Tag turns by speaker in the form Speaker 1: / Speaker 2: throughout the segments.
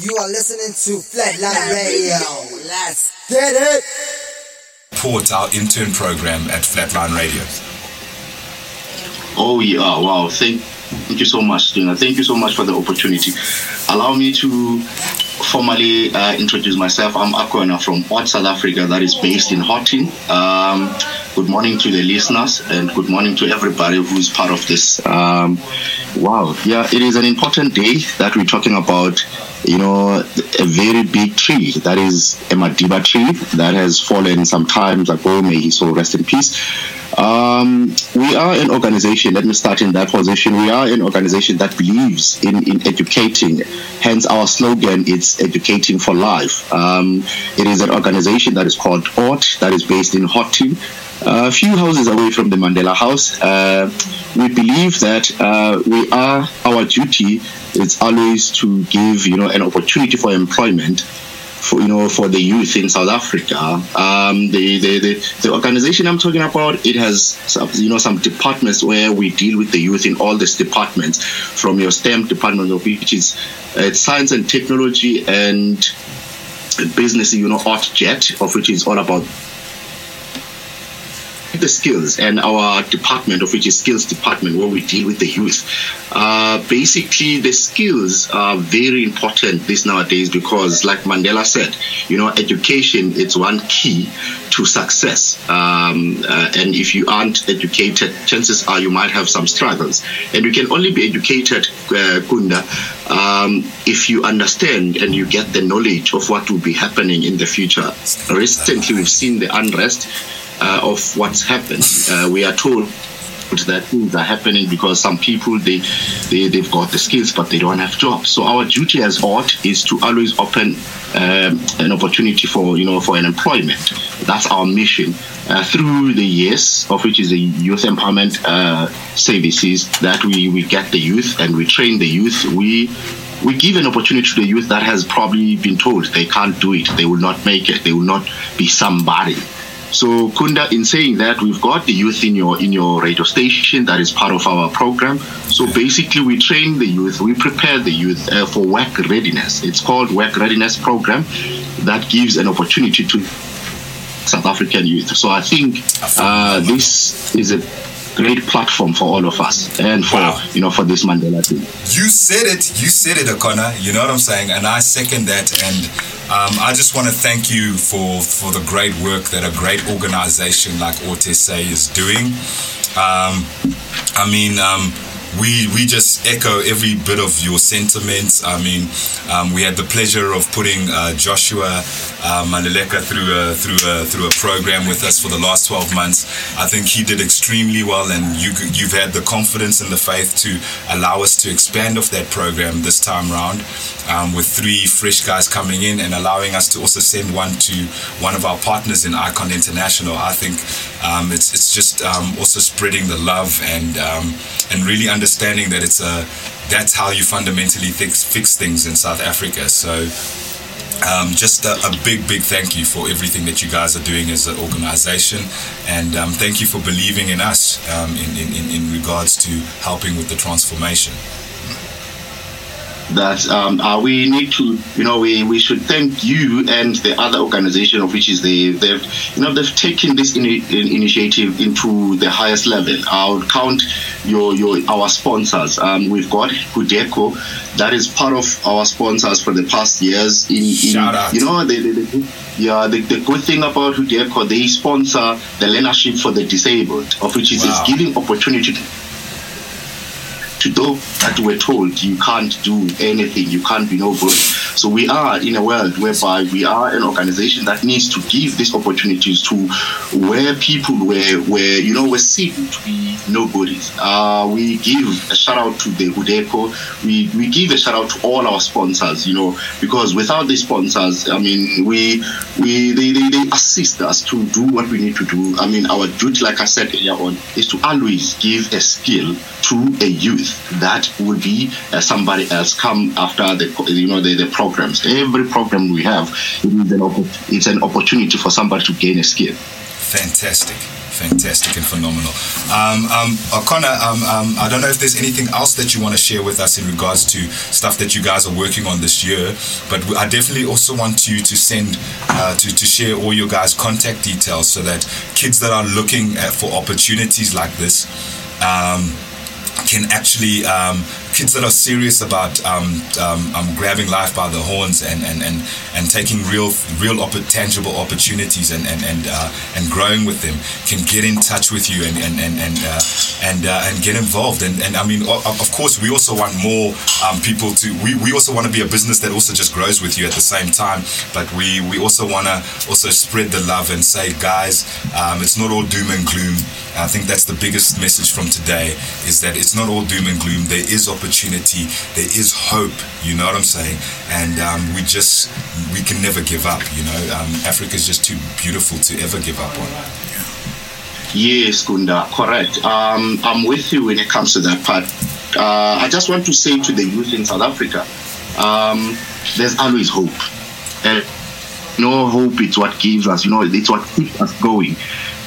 Speaker 1: You are listening to Flatline Radio. Let's get it.
Speaker 2: Port our intern program at Flatline Radio.
Speaker 3: Oh yeah, wow! Thank, thank you so much, Dina. Thank you so much for the opportunity. Allow me to formally uh, introduce myself. I'm Akona from ORT South Africa, that is based in Houghton. Um, good morning to the listeners, and good morning to everybody who's part of this. Um, wow, yeah, it is an important day that we're talking about. You know, a very big tree that is a Madiba tree that has fallen some times ago. May he so rest in peace. Um, we are an organization, let me start in that position. We are an organization that believes in, in educating. Hence, our slogan is educating for life. Um, it is an organization that is called ORT, that is based in Houghton, a few houses away from the Mandela House. Uh, we believe that uh, we are, our duty is always to give, you know, an opportunity for employment for you know for the youth in South Africa. Um, the, the, the the organization I'm talking about it has you know some departments where we deal with the youth in all these departments, from your STEM department of which is uh, science and technology and business, you know, ORT JET of which is all about the skills and our department of which is skills department where we deal with the youth. Uh, basically the skills are very important this nowadays because like mandela said you know education is one key to success. Um, uh, and if you aren't educated chances are you might have some struggles. And you can only be educated uh, kunda um, if you understand and you get the knowledge of what will be happening in the future. Recently we've seen the unrest uh, of what's happened. Uh, we are told that things are happening because some people they, they they've got the skills but they don't have jobs. So our duty as ORT is to always open um, an opportunity for you know for an employment. That's our mission. Uh, through the years of which is the youth empowerment uh, services that we, we get the youth and we train the youth we we give an opportunity to the youth that has probably been told they can't do it they will not make it they will not be somebody so Kunda, in saying that, we've got the youth in your in your radio station that is part of our program. So basically, we train the youth, we prepare the youth uh, for work readiness. It's called Work Readiness Program, that gives an opportunity to South African youth. So I think uh, this is a great platform for all of us and for wow. you know for this Mandela thing.
Speaker 2: You said it. You said it, Akona. You know what I'm saying, and I second that. And um, I just want to thank you for for the great work that a great organization like ORTSA is doing. Um, I mean. Um, we we just echo every bit of your sentiments. I mean, um, we had the pleasure of putting uh, Joshua uh, through a through a through a program with us for the last 12 months. I think he did extremely well, and you you've had the confidence and the faith to allow us to expand off that program this time round, um, with three fresh guys coming in and allowing us to also send one to one of our partners in Icon International. I think um, it's it's just um, also spreading the love and um, and really understanding that it's a that's how you fundamentally fix fix things in South Africa. So. Um, just a, a, big, big thank you for everything that you guys are doing as an organization, and um, thank you for believing in us um, in, in, in regards to helping with the transformation
Speaker 3: that um, uh, we need to, you know, we, we should thank you and the other organization of which is the, they've, you know, they've taken this in, in initiative into the highest level. I would count your, your, our sponsors. Um, we've got Hudaco, that is part of our sponsors for the past years. In, in
Speaker 2: Shout out.
Speaker 3: You know, the, the, the yeah, the, the good thing about Hudaco, they sponsor the learnership for the disabled, of which is, wow. giving opportunity to to those that were told you can't do anything, you can't be no good. So we are in a world whereby we are an organization that needs to give these opportunities to where people were, where you know, were seen to be nobodies. Uh, we give a shout out to the Hudaco. We we give a shout out to all our sponsors, you know, because without the sponsors, I mean, we we they, they, they assist us to do what we need to do. I mean, our duty, like I said earlier on, is to always give a skill to a youth that will be uh, somebody else come after the you know the, the programs. Every program we have, it is an it's an opportunity for somebody to gain a skill.
Speaker 2: Fantastic. fantastic and phenomenal. Um, um, Akona, um, um, I don't know if there's anything else that you want to share with us in regards to stuff that you guys are working on this year, but I definitely also want you to send, uh, to, to share all your guys' contact details so that kids that are looking at, for opportunities like this um, can actually um, kids that are serious about um, um, um, grabbing life by the horns and, and, and, and taking real real opp- tangible opportunities and and and, uh, and growing with them can get in touch with you and and and and uh, and, uh, and get involved. And, and I mean of course we also want more um, people to we, we also want to be a business that also just grows with you at the same time. But we we also want to also spread the love and say guys um, it's not all doom and gloom. I think that's the biggest message from today is that it's not all doom and gloom. There is opportunity. There is hope. You know what I'm saying? And um, we just we can never give up. You know, um, Africa is just too beautiful to ever give up on.
Speaker 3: Yes, Gunda, correct. Um, I'm with you when it comes to that part. Uh, I just want to say to the youth in South Africa, um, there's always hope. And no hope is what gives us, you know, it's what keeps us going.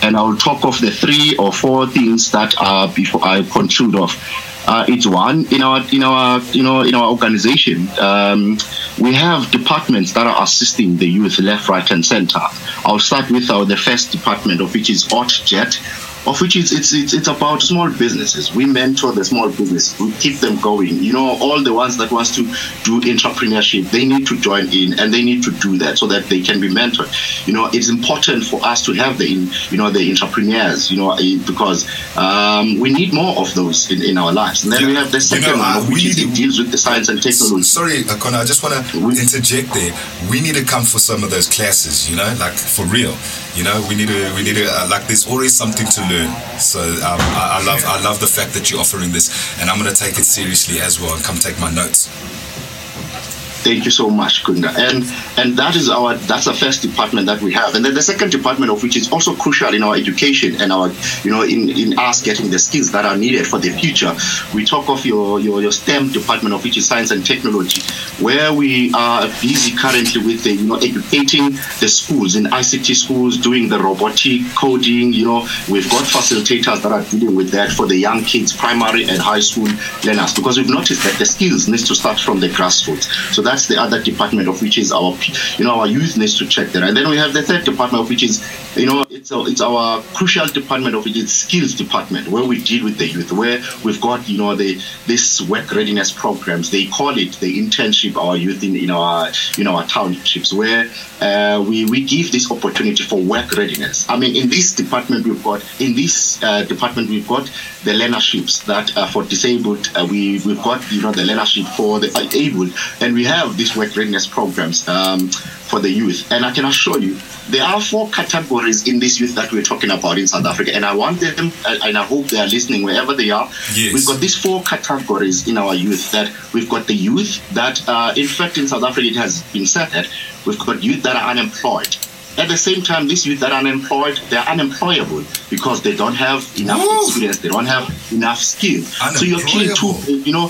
Speaker 3: And I'll talk of the three or four things that are before I conclude off uh, it's one in our in our you know in our organization. Um, we have departments that are assisting the youth left, right, and center. I'll start with our the first department of which is ORT JET of which it's, it's it's it's about small businesses. We mentor the small businesses. We keep them going. You know, all the ones that wants to do entrepreneurship, they need to join in and they need to do that so that they can be mentored. You know, it's important for us to have the you know the entrepreneurs. You know, eh, because um, we need more of those in, in our lives. And then yeah. we have the second you know, one, which is, it deals with the science and technology.
Speaker 2: Sorry, Connor, I just want to interject there. We need to come for some of those classes. You know, like for real. You know, we need to we need to uh, like. There's always something to learn. So um, I, I love I love the fact that you're offering this, and I'm going to take it seriously as well and come take my notes.
Speaker 3: Thank you so much, Kunda. And and that is our that's the first department that we have. And then the second department of which is also crucial in our education and our you know in, in us getting the skills that are needed for the future. We talk of your, your your STEM department of which is science and technology, where we are busy currently with the you know educating the schools in ICT schools, doing the robotic coding, you know, we've got facilitators that are dealing with that for the young kids, primary and high school learners, because we've noticed that the skills needs to start from the grassroots. So that that's the other department of which is our, you know, our youth needs to check that. And then we have the third department of which is, you know, it's a, it's our crucial department of which is skills department where we deal with the youth, where we've got, you know, the this work readiness programs. They call it the internship our youth in, in our in our townships, where uh, we we give this opportunity for work readiness. I mean, in this department we've got in this uh, department we've got the learnerships that uh, for disabled. Uh, we we've got you know the learnership for the able, and we have have these work readiness programs um, for the youth. And I can assure you, there are four categories in this youth that we're talking about in South Africa. And I want them, and I hope they are listening wherever they are. Yes. We've got these four categories in our youth that we've got the youth that, uh, in fact, in South Africa, it has been said that we've got youth that are unemployed. At the same time, these youth that are unemployed, they're unemployable because they don't have enough Ooh. experience, they don't have enough skill. So you're killing two, you know,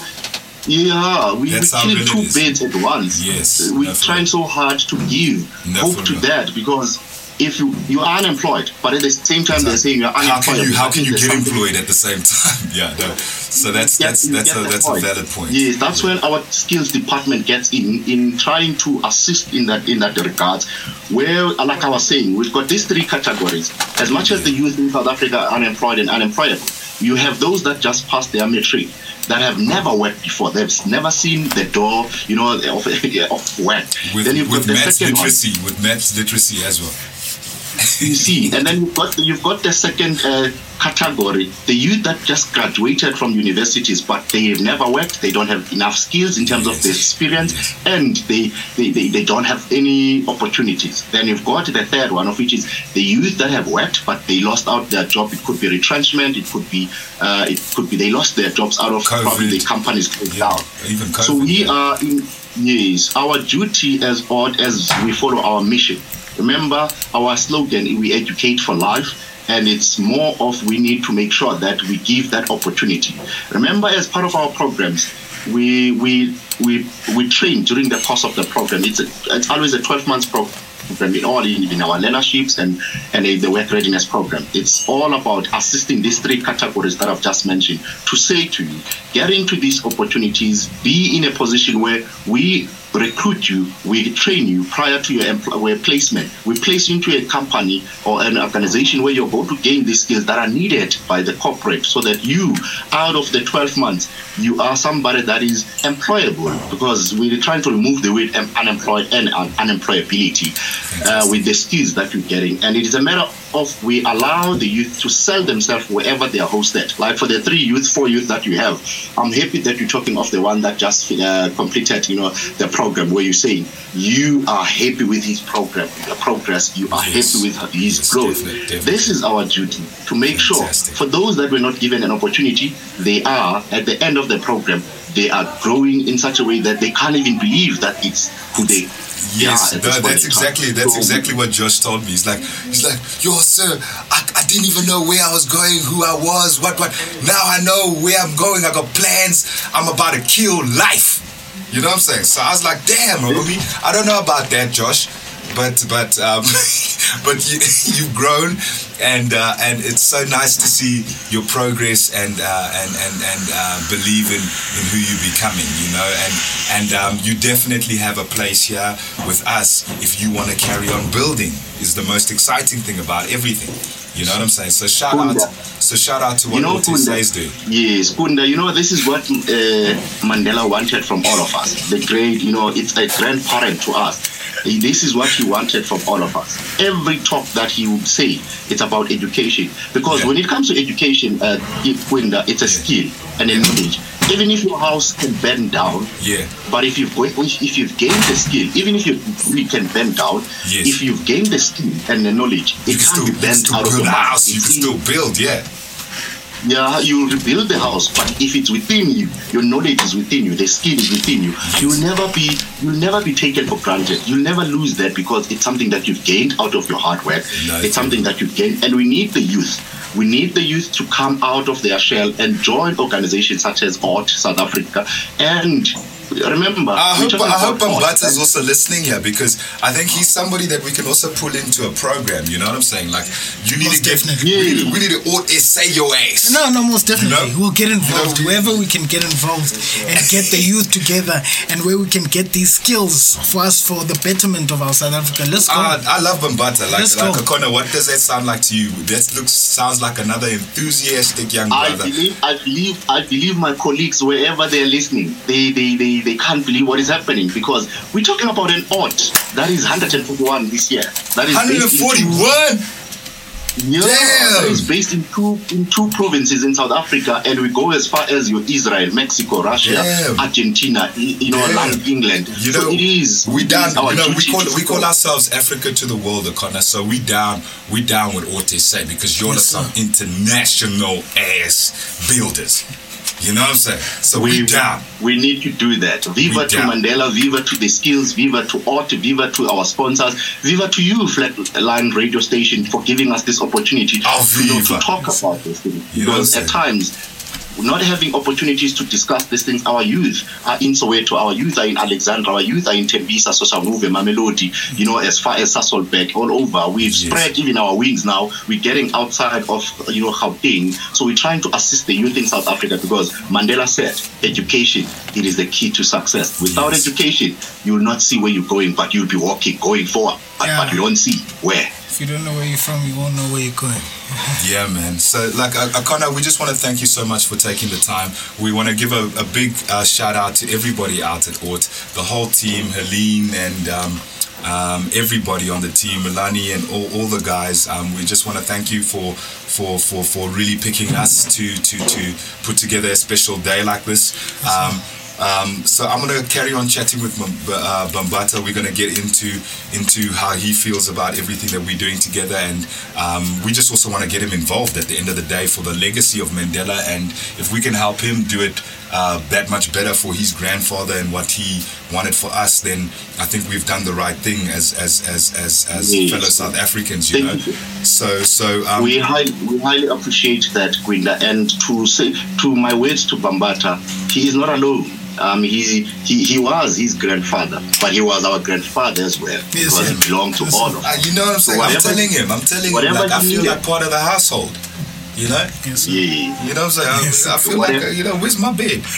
Speaker 3: yeah, we, we kill two birds at once.
Speaker 2: Yes.
Speaker 3: Uh, We're trying so hard to give hope to that because if you you are unemployed, but at the same time they're saying you're unemployed.
Speaker 2: How can you how can you get employed at the same time? yeah, no. So that's get, that's that's a that's point. a valid point.
Speaker 3: Yes, that's yeah. when our skills department gets in in trying to assist in that in that regard. Where uh, like I was saying, we've got these three categories. As much yeah. as the youth in South Africa are unemployed and unemployable, you have those that just passed their matric that have never worked before. They've never seen the door, you know, of, of work.
Speaker 2: With, then you've with got the maths literacy, one. with maths literacy as well.
Speaker 3: You see, and then you've got you've got the second uh, category, the youth that just graduated from universities, but they've never worked, they don't have enough skills in terms of the experience, and they, they, they, they, don't have any opportunities. Then you've got the third one, of which is the youth that have worked, but they lost out their job. It could be retrenchment, it could be uh, it could be they lost their jobs out of COVID. probably the companies closed yeah, down.
Speaker 2: Even COVID,
Speaker 3: so we
Speaker 2: yeah.
Speaker 3: are in yes, our duty as ORT as we follow our mission. Remember our slogan, we educate for life and it's more of we need to make sure that we give that opportunity. Remember, as part of our programs, we we we we train during the course of the program. It's a, it's always a 12 months program, in all in, in our learnerships and, and the work readiness program. It's all about assisting these three categories that I've just mentioned to say to you, get into these opportunities, be in a position where we recruit you, we train you prior to your empl- placement. We place you into a company or an organization where you're going to gain the skills that are needed by the corporate so that you, out of the 12 months, you are somebody that is employable because we're trying to remove the word unemployed and unemployability uh, with the skills that you're getting. And it is a matter of we allow the youth to sell themselves wherever they are hosted. Like for the three youth, four youth that you have, I'm happy that you're talking of the one that just uh, completed, you know, the program where you're saying you are happy with his program, the progress, you are yes. happy with his yes, growth. Definitely, definitely. This is our duty to make Fantastic. sure for those that were not given an opportunity, they are at the end of the program, they are growing in such a way that they can't even believe that it's who they
Speaker 2: Yes, yeah, that's exactly that's exactly what Josh told me. He's like, he's like, yo, sir, I, I didn't even know where I was going, who I was, what, what. Now I know where I'm going. I got plans. I'm about to kill life. You know what I'm saying? So I was like, damn, Ruby, I don't know about that, Josh but but um, but you, you've grown, and uh, and it's so nice to see your progress and uh, and and and uh, believe in, in who you're becoming. You know, and and um, you definitely have a place here with us if you want to carry on building. Is the most exciting thing about everything. You know what I'm saying? So shout out, so shout out to what you know, Otis do.
Speaker 3: Yes, Kunda. You know this is what uh, Mandela wanted from all of us. The great, you know, it's a grandparent to us this is what he wanted from all of us. Every talk that he would say, it's about education. Because yeah. when it comes to education, uh, it's a skill and a knowledge. Even if your house can bend down,
Speaker 2: yeah.
Speaker 3: But if you've if you've gained the skill, even if you we can bend down, yes. if you've gained the skill and the knowledge,
Speaker 2: it can't still, be bent out of the house. You can still build, yeah
Speaker 3: yeah, you rebuild the house, but if it's within you, your knowledge is within you, the skill is within you, you'll never be you'll never be taken for granted. You'll never lose that because it's something that you've gained out of your hard work. Nice. It's something that you've gained, and we need the youth. We need the youth to come out of their shell and join organizations such as ORT South Africa and remember. I
Speaker 2: hope I hope Mbata is also listening here because I think he's somebody that we can also pull into a program. You know what I'm saying? Like you need most to get definitely. we, need, we need to all say your ass.
Speaker 4: No, no, most definitely. You know? We'll get involved you know, wherever we can get involved and get the youth together and where we can get these skills for us for the betterment of our South Africa. Let's go. Uh,
Speaker 2: I love Mbata. Like, Let's like go. Akona, what does that sound like to you? That looks sounds like another enthusiastic young brother.
Speaker 3: I believe, I believe, I believe my colleagues wherever they're listening, they, they, they they can't believe what is happening because we're talking about an ORT that is 141 this year. That is
Speaker 2: 141.
Speaker 3: Yeah, Damn. it's based in two in two provinces in South Africa, and we go as far as your Israel, Mexico, Russia, Damn. Argentina, you know, Damn. England. You know, it is.
Speaker 2: We down. You know, we call we call ourselves Africa to the world, Akona. So we down. We down with Otis say because you're yes, some international ass builders. You know what I'm saying? So we, we down.
Speaker 3: We need to do that. Viva we to down. Mandela, viva to the skills, viva to ORT, viva to our sponsors, viva to you, Flatline Radio Station, for giving us this opportunity
Speaker 2: oh,
Speaker 3: to, you know, to talk about this thing. Because at times not having opportunities to discuss these things. Our youth are in Soweto, our youth are in Alexandra, our youth are in Tembisa, Soshanguve, Mamelodi, you know, as far as Sasolburg, all over. We've yes. spread even our wings now. We're getting outside of, you know, Gauteng. So we're trying to assist the youth in South Africa because Mandela said education, it is the key to success. Without yes. education, you will not see where you're going, but you'll be walking, going forward, but, yeah. but you don't see where.
Speaker 4: If you don't know where you're from, you won't know where you're going.
Speaker 2: yeah, man. So, like, Akona, we just want to thank you so much for taking the time. We want to give a, a big uh, shout out to everybody out at ORT, the whole team, Helene and. Um, um, everybody on the team, Milani and all, all the guys. Um, we just want to thank you for for for for really picking us to to to put together a special day like this. Um, um, so I'm gonna carry on chatting with uh, Bambata. We're gonna get into into how he feels about everything that we're doing together, and um, we just also want to get him involved at the end of the day for the legacy of Mandela. And if we can help him do it uh, that much better for his grandfather and what he wanted for us, then I think we've done the right thing as as as as, as yes. fellow South Africans. You Thank know, you. so so
Speaker 3: um, we highly we highly appreciate that, Gwinda. And to say to my words to Bambata he is not alone. Um, he, he he was his grandfather, but he was our grandfather as well
Speaker 4: Yes,
Speaker 3: because
Speaker 4: yeah.
Speaker 3: he belonged to all of
Speaker 2: Uh,
Speaker 3: us.
Speaker 2: you know what I'm saying? So
Speaker 3: I'm
Speaker 2: telling him. I'm telling him.
Speaker 3: whatever
Speaker 2: Like I feel like part of the household. You know.
Speaker 4: Sir.
Speaker 3: Yeah.
Speaker 2: You know what I'm saying? I-. I, feel like uh, you know. Where's my bed?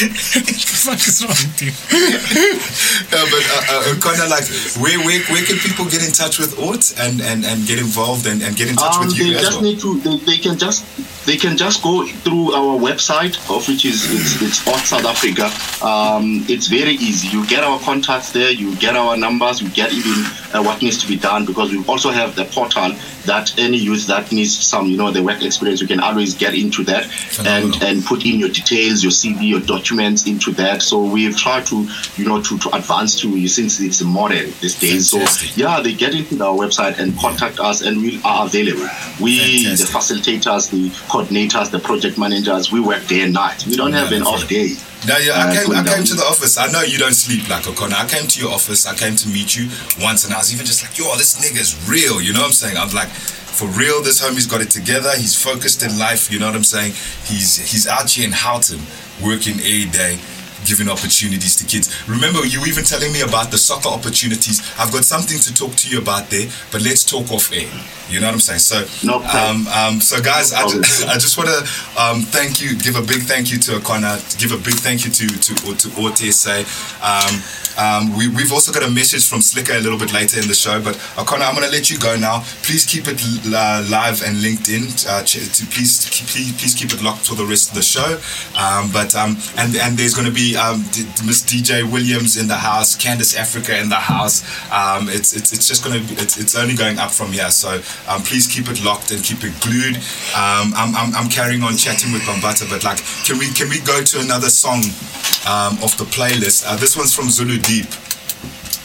Speaker 4: What the fuck is wrong with you?
Speaker 2: Yeah, but uh, uh, kind of like where, where where can people get in touch with ORT and, and, and get involved and, and get in touch
Speaker 3: Um,
Speaker 2: with
Speaker 3: they
Speaker 2: you as
Speaker 3: just
Speaker 2: well?
Speaker 3: need to. They, they can just. They can just go through our website, of which is it's, it's ORT South Africa. Um, it's very easy. You get our contacts there. You get our numbers. You get even uh, what needs to be done because we also have the portal that any youth that needs some, you know, the work experience, you can always get into that and
Speaker 2: Phenomenal.
Speaker 3: and put in your details, your CV, your documents into that. So we've tried to, you know, to, to advance to you since it's a modern these days.
Speaker 2: Fantastic.
Speaker 3: So yeah, they get into our website and contact us, and we are available. We,
Speaker 2: Fantastic.
Speaker 3: the facilitators, the coordinators, the project managers, we work day and night. We don't have an off day.
Speaker 2: No, yeah, I
Speaker 3: Uh,
Speaker 2: came, I came to the office. I know you don't sleep like Akona. I came to your office. I came to meet you once, and I was even just like, yo, this nigga's real. You know what I'm saying? I'm like, for real, this homie's got it together. He's focused in life. You know what I'm saying? He's he's out here in Houghton, working every day, giving opportunities to kids. Remember, you even telling me about the soccer opportunities. I've got something to talk to you about there, but let's talk off air. You know what I'm saying? So,
Speaker 3: No
Speaker 2: um, um, so guys, I
Speaker 3: problem.
Speaker 2: just, I just want to um, thank you, give a big thank you to Akona, give a big thank you to to to ORTSA. Um, um, we, we've also got a message from Slikour a little bit later in the show, but Akona, I'm going to let you go now. Please keep it uh, live and linked in. Uh, to please, keep, please, please keep it locked for the rest of the show. Um, but um, and and there's going to be um, Miss DJ Williams in the house, Candace Africa in the house. Um, it's, it's it's just going to it's, it's only going up from here. So um, please keep it locked and keep it glued. I'm, I'm, I'm carrying on chatting with Bambata, but like, can we can we go to another song um, of the playlist? Uh, this one's from Zulu Deep.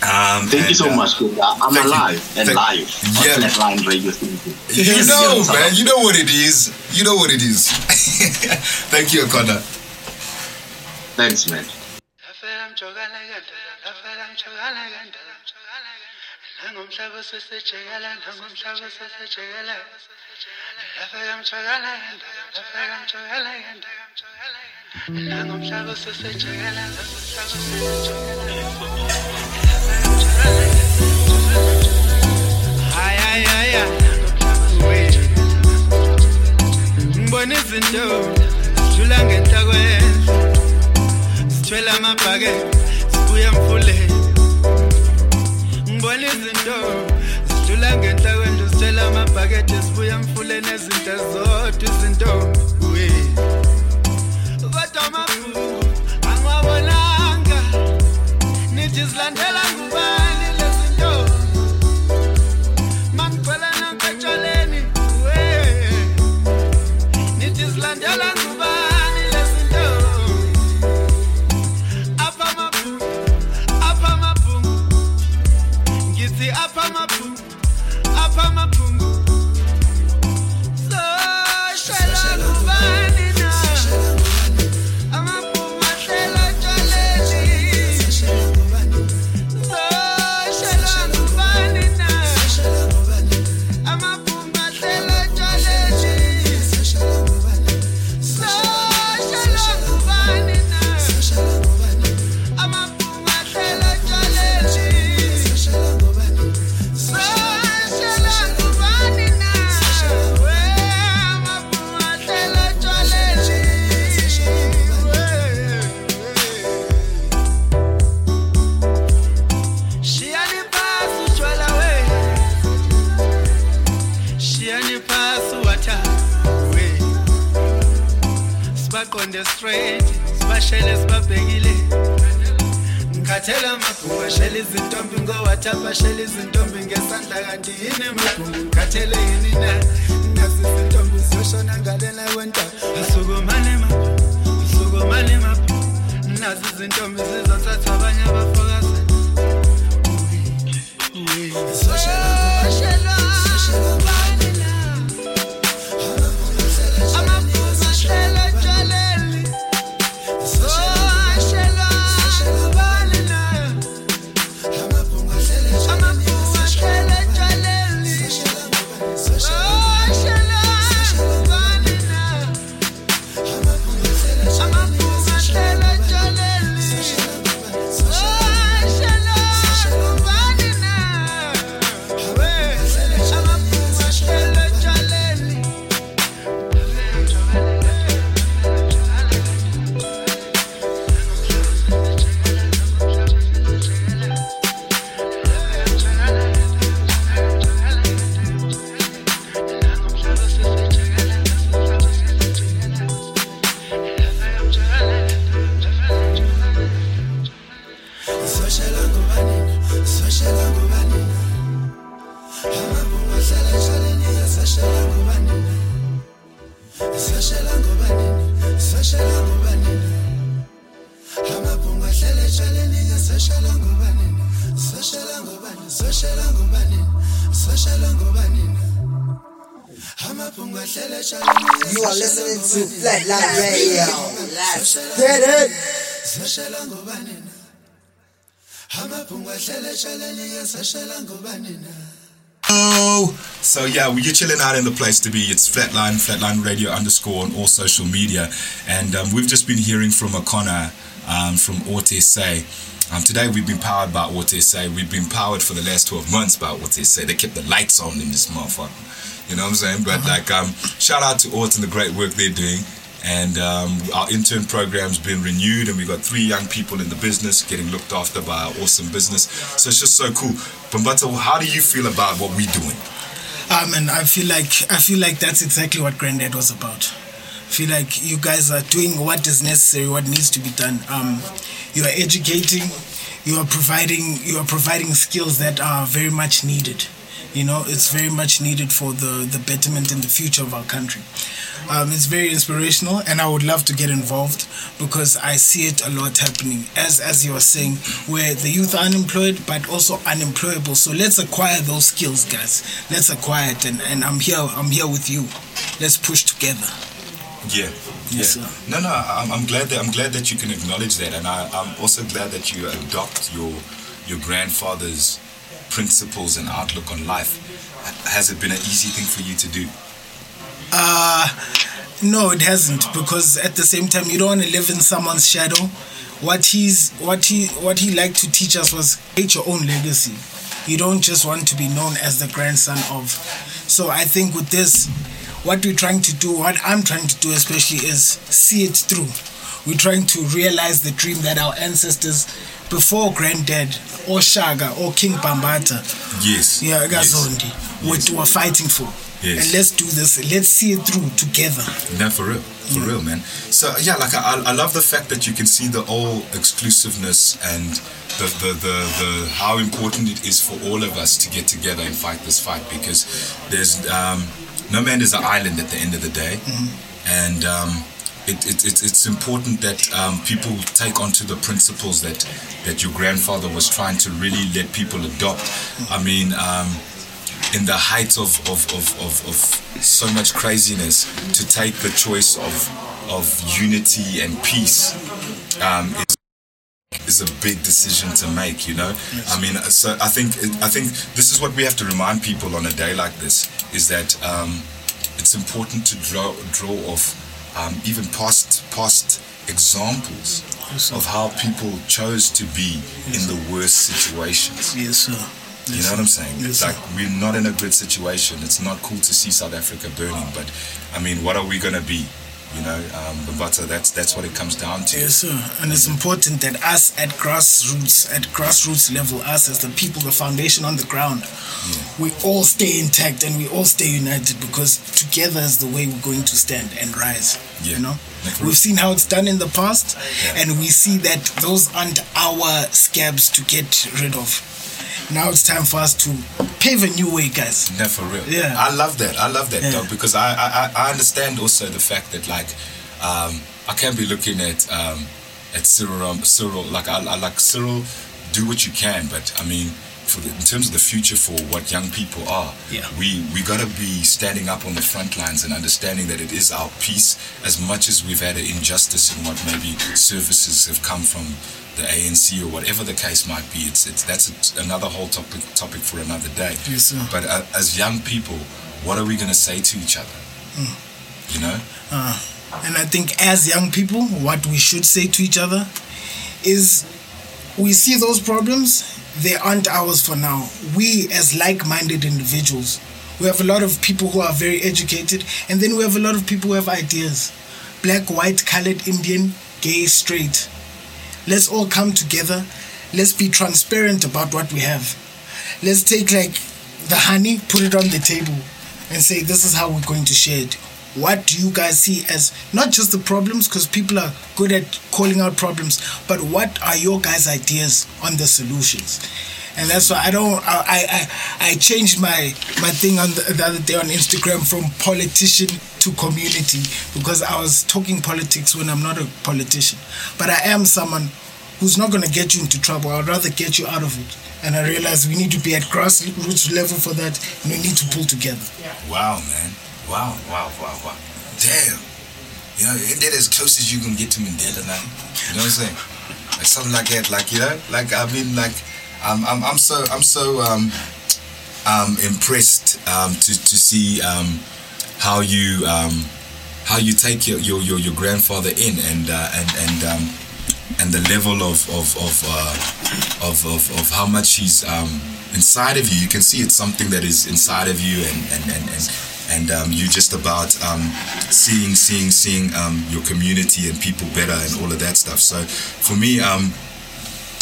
Speaker 2: Um,
Speaker 3: Thank you so
Speaker 2: uh,
Speaker 3: much. kid. I'm
Speaker 2: thank you.
Speaker 3: alive and
Speaker 2: Thank-
Speaker 3: live
Speaker 2: Yeah.
Speaker 3: on Flatline Radio Station.
Speaker 2: You
Speaker 4: Yes,
Speaker 2: know,
Speaker 3: yes.
Speaker 2: man. You know what it is. You know what it is. Thank you, Akona.
Speaker 3: Thanks, man.
Speaker 5: nangomhlaba sesejekela nangomhlaba sesejekela La noche a veces se llega, la noche a veces se llega. Ay, ay, ay, ay. Mbona izinto sijula ngenta kwenza sithwele amabhake sibuya emfuleni ngibona izinto sijula ngenta kwenza sithwele amabhakede sibuya emfuleni ezinto ezodwa izinto wethu amabhuku angiwabonanga nithi zilandela ngubani
Speaker 2: chilling out in the place to be. It's Flatline, Flatline Radio underscore on all social media, and um, we've just been hearing from Akona um, from Say. Um, today we've been powered by Say. We've been powered for the last 12 months by Say. They kept the lights on in this motherfucker. You know what I'm saying? But like, um, shout out to ORT and the great work they're doing. And um, our intern program's been renewed, and we've got three young people in the business getting looked after by our awesome business. So it's just so cool. Bambata, how do you feel about what we're doing?
Speaker 4: Um, and I feel like I feel like that's exactly what Granddad was about. I feel like you guys are doing what is necessary, what needs to be done. Um, you are educating, you are providing, you are providing skills that are very much needed. You know, it's very much needed for the the betterment in the future of our country. Um, it's very inspirational, and I would love to get involved because I see it a lot happening. As as you are saying, where the youth are unemployed but also unemployable. So let's acquire those skills, guys. Let's acquire it, and, and I'm here. I'm here with you. Let's push together.
Speaker 2: Yeah.
Speaker 4: Yes,
Speaker 2: yeah.
Speaker 4: sir.
Speaker 2: No, no. I'm, I'm glad that I'm glad that you can acknowledge that, and I, I'm also glad that you adopt your your grandfather's principles and outlook on life. Has it been an easy thing for you to do?
Speaker 4: Uh, no, it hasn't because at the same time you don't want to live in someone's shadow. What he's what he what he liked to teach us was create your own legacy. You don't just want to be known as the grandson of. So I think with this, what we're trying to do, what I'm trying to do especially, is see it through. We're trying to realize the dream that our ancestors, before Granddad or Shaka or King Bambata,
Speaker 2: Yes.
Speaker 4: yeah. Gazondi,
Speaker 2: Yes.
Speaker 4: were, were fighting for.
Speaker 2: Yes.
Speaker 4: And let's do this. Let's see it through together.
Speaker 2: No, for real, for real, man. So yeah, like I, I love the fact that you can see the all exclusiveness and the, the the the how important it is for all of us to get together and fight this fight because there's um, no man is an island at the end of the day, and um, it, it, it, it's important that um, people take onto the principles that that your grandfather was trying to really let people adopt. I mean. Um, in the height of, of, of, of, of so much craziness to take the choice of of unity and peace um, is is a big decision to make you know i mean so i think i think this is what we have to remind people on a day like this is that um, it's important to draw draw off um, even past past examples of how people chose to be in the worst situations
Speaker 4: Yes, sir.
Speaker 2: you know what I'm saying?
Speaker 4: Yes,
Speaker 2: like we're not in a good situation. It's not cool to see South Africa burning, but I mean, what are we gonna be? You know, um, but that's that's what it comes down to.
Speaker 4: Yes, sir. And it's important that us at grassroots, at grassroots level, us as the people, the foundation on the ground, we all stay intact and we all stay united because together is the way we're going to stand and rise.
Speaker 2: Yeah.
Speaker 4: You know,
Speaker 2: Like-
Speaker 4: we've seen how it's done in the past,
Speaker 2: Yeah.
Speaker 4: and we see that those aren't our scabs to get rid of. Now it's time for us to pave a new way, guys.
Speaker 2: No, for real.
Speaker 4: Yeah.
Speaker 2: I love that. I love that,
Speaker 4: Yeah.
Speaker 2: dog, because I, I I- I understand also the fact that like um, I can't be looking at um, at Cyril um, Cyril like I, I like Cyril. Do what you can, but I mean. For the, in terms of the future for what young people are,
Speaker 4: Yeah.
Speaker 2: we we gotta be standing up on the front lines and understanding that it is our peace as much as we've had an injustice in what maybe services have come from the ANC or whatever the case might be. It's it's that's a, another whole topic topic for another day.
Speaker 4: Yes, sir.
Speaker 2: But uh, as young people, what are we gonna say to each other? You know?
Speaker 4: Uh, and I think as young people, what we should say to each other is we see those problems, they aren't ours for now. We, as like minded individuals, we have a lot of people who are very educated, and then we have a lot of people who have ideas black, white, colored, Indian, gay, straight. Let's all come together. Let's be transparent about what we have. Let's take like the honey, put it on the table, and say this is how we're going to share it. What do you guys see as not just the problems, because people are good at calling out problems, but what are your guys' ideas on the solutions? And that's why I don't. I I, I changed my my thing on the, the other day on Instagram from politician to community because I was talking politics when I'm not a politician, but I am someone who's not going to get you into trouble. I'd rather get you out of it. And I realize we need to be at grassroots level for that, and we need to pull together.
Speaker 2: Wow, man. Wow, wow, wow, wow. Damn. You know, ain't that as close as you can get to Mandela now? You know what I'm saying? Like something like that. Like, you know, like I mean like I'm I'm, I'm so I'm so um um impressed um to, to see um how you um how you take your your, your, your grandfather in and uh, and and um and the level of of of, uh, of, of of how much he's um, inside of you. You can see it's something that is inside of you, and and and and, and um, you just about um, seeing seeing seeing um, your community and people better and all of that stuff. So for me, um,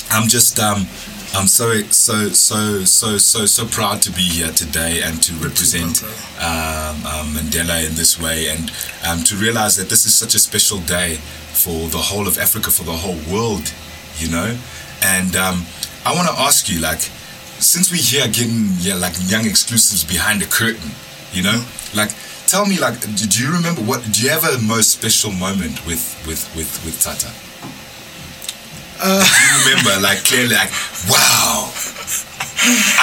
Speaker 2: I'm just um, I'm so so so so so so proud to be here today and to represent um, um, Mandela in this way and um, to realize that this is such a special day for the whole of Africa, for the whole world, you know. And um, I want to ask you, like, since we're here getting yeah, like young exclusives behind the curtain, you know, like, tell me, like, do you remember what? Do you have a most special moment with with with with Tata?
Speaker 4: Uh,
Speaker 2: Do you remember, like, clearly, like, wow.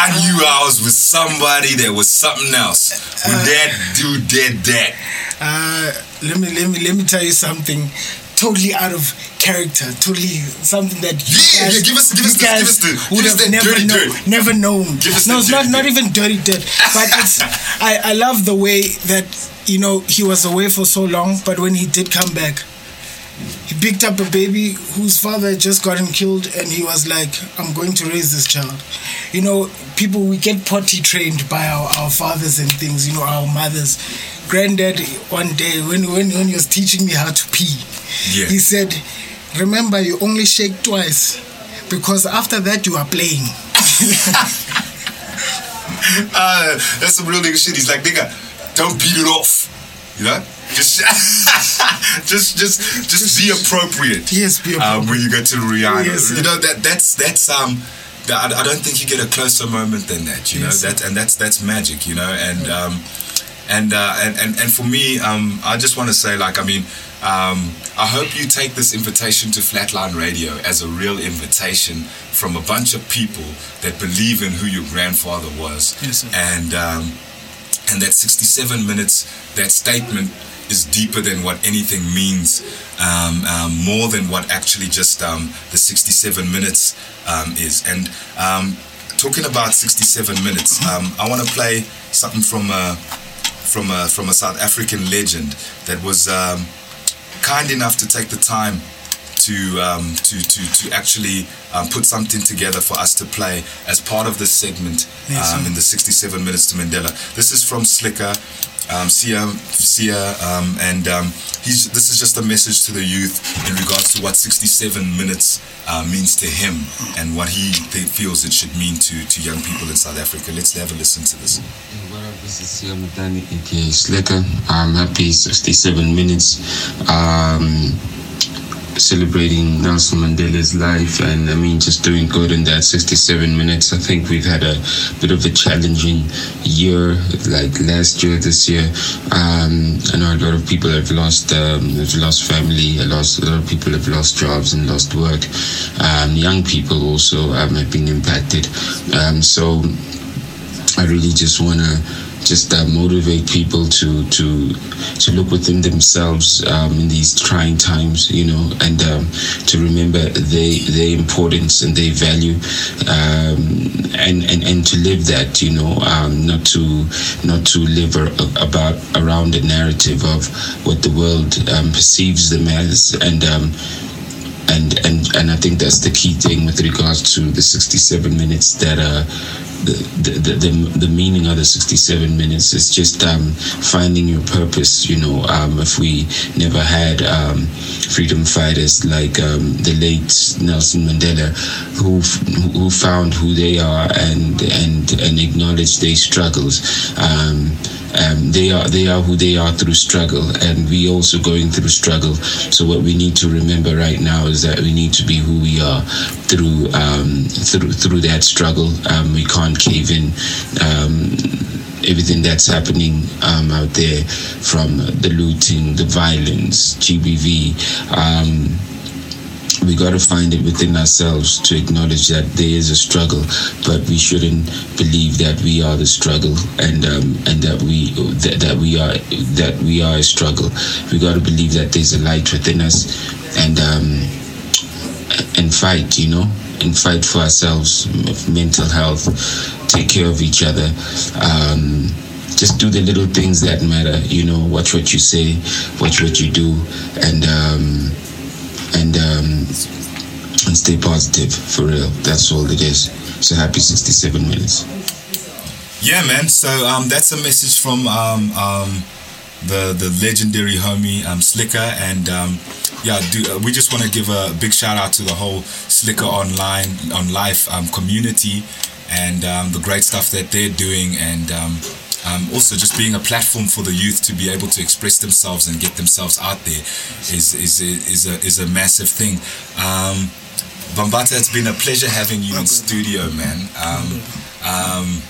Speaker 2: I knew I was with somebody that was something else. When that dude did that.
Speaker 4: uh, let me let me let me tell you something totally out of character, totally something that you
Speaker 2: Yeah,
Speaker 4: guys,
Speaker 2: yeah, give us- give us
Speaker 4: guys
Speaker 2: give us the-
Speaker 4: would
Speaker 2: give us
Speaker 4: have never
Speaker 2: dirty
Speaker 4: know,
Speaker 2: dirt.
Speaker 4: never known.
Speaker 2: Give us
Speaker 4: no, it's not
Speaker 2: dirty
Speaker 4: not even dirty dirt, but it's I I love the way that you know he was away for so long, but when he did come back. He picked up a baby whose father had just gotten killed, and he was like, I'm going to raise this child. You know, people, we get potty trained by our, our fathers and things, you know, our mothers. Granddad, one day, when, when, when he was teaching me how to pee,
Speaker 2: Yeah.
Speaker 4: he said, Remember, you only shake twice because after that, you are playing.
Speaker 2: Uh, that's some real nigga shit. He's like, nigga, don't beat it off. You know? Just, just, just, just be appropriate.
Speaker 4: Yes, be
Speaker 2: Um, when you go to Rihanna,
Speaker 4: Yes,
Speaker 2: you know that that's that's um, I, I don't think you get a closer moment than that. You know
Speaker 4: Yes,
Speaker 2: that, and that's that's magic. You know, and um, and uh, and and and for me, um, I just want to say, like, I mean, um, I hope you take this invitation to Flatline Radio as a real invitation from a bunch of people that believe in who your grandfather was,
Speaker 4: Yes, sir.
Speaker 2: and um, and that 67 minutes, that statement is deeper than what anything means, um, um, more than what actually just um, the 67 minutes um, is. And um, talking about 67 minutes, um, I want to play something from a, from a, from a South African legend that was um, kind enough to take the time to um, to to to actually um, put something together for us to play as part of this segment um, in the 67 minutes to Mandela. This is from Slikour, um, Sia, Sia, um, and um, he's. This is just a message to the youth in regards to what 67 minutes uh, means to him and what he th- feels it should mean to to young people in South Africa. Let's have a listen to this.
Speaker 6: What this is Siya Metane, aka Slikour. I'm happy 67 minutes. Celebrating Nelson Mandela's life and I mean just doing good in that 67 minutes. I think we've had a bit of a challenging year, like last year, this year. Um, I know a lot of people have lost, um, have lost family, a lost, a lot of people have lost jobs and lost work. Um, young people also um, have been impacted. Um, so I really just want to just uh, motivate people to to to look within themselves um, in these trying times, you know, and um, to remember their their importance and their value, um, and, and and to live that, you know, um, not to not to live ar- about around the narrative of what the world um, perceives them as, and um, and and and I think that's the key thing with regards to the 67 minutes that uh the the, the, meaning of the 67 minutes is just um, finding your purpose you know um, if we never had um, freedom fighters like um, the late Nelson Mandela who who found who they are and and and acknowledged their struggles um, they are they are who they are through struggle and we also going through struggle. So what we need to remember right now is that we need to be who we are through um, through through that struggle. Um, we can't cave in um, everything that's happening um, out there from the looting the violence GBV um, we got to find it within ourselves to acknowledge that there is a struggle, but we shouldn't believe that we are the struggle and um, and that we that, that we are that we are a struggle. We got to believe that there's a light within us, and um, and fight. You know, and fight for ourselves, mental health, take care of each other. Um, just do the little things that matter. You know, watch what you say, watch what you do, and um, and um, and stay positive for real. That's all it is. So happy 67 minutes.
Speaker 2: Yeah, man. So um, that's a message from um, um, the the legendary homie um, Slikour, and um, yeah, do, uh, we just want to give a big shout out to the whole Slikour online on life um, community, and um, the great stuff that they're doing, and um, um, also just being a platform for the youth to be able to express themselves and get themselves out there is is is a is a massive thing. Um, Bambata, it's been a pleasure having you in studio, man. Um, um,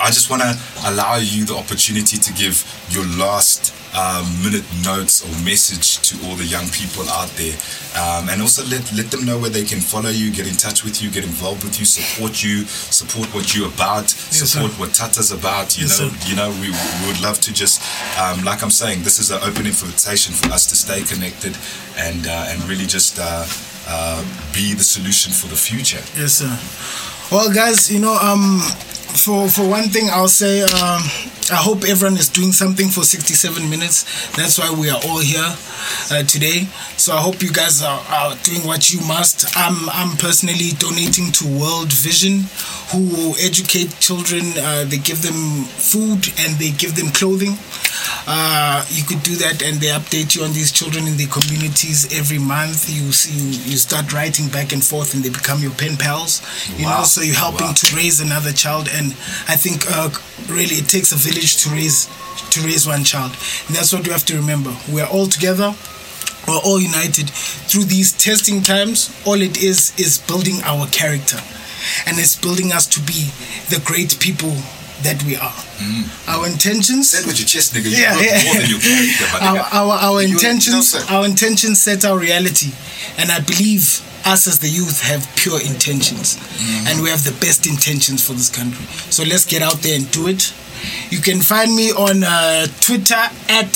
Speaker 2: I just want to allow you the opportunity to give your last um, minute notes or message to all the young people out there, um, and also let let them know where they can follow you, get in touch with you, get involved with you, support you, support what you're about,
Speaker 4: Yes,
Speaker 2: support
Speaker 4: sir.
Speaker 2: what Tata's about. You
Speaker 4: Yes,
Speaker 2: know,
Speaker 4: sir.
Speaker 2: you know, we, we would love to just, um, like I'm saying, this is an open invitation for us to stay connected and uh, and really just uh, uh, be the solution for the future.
Speaker 4: Yes, sir. Well, guys, you know, um, for for one thing, I'll say, um, I hope everyone is doing something for 67 minutes. That's why we are all here uh, today. So I hope you guys are, are doing what you must. I'm I'm personally donating to World Vision, who educate children. Uh, they give them food and they give them clothing. Uh, you could do that, and they update you on these children in the communities every month. You see, you, you start writing back and forth, and they become your pen pals. You
Speaker 2: Wow.
Speaker 4: know, so you're helping
Speaker 2: Wow.
Speaker 4: to raise another child, and I think uh, really it takes a village to raise to raise one child, and that's what we have to remember. We're all together. We're all united through these testing times. All it is is building our character, and it's building us to be the great people that we are. Our intentions
Speaker 2: Said with your chest, nigga. You
Speaker 4: Yeah,
Speaker 2: yeah, more than
Speaker 4: our, our, our
Speaker 2: You- you know
Speaker 4: intentions
Speaker 2: what I'm saying?
Speaker 4: our intentions set our reality and i believe us as the youth have pure intentions
Speaker 2: Mm-hmm.
Speaker 4: and we have the best intentions for this country so let's get out there and do it you can find me on uh, twitter at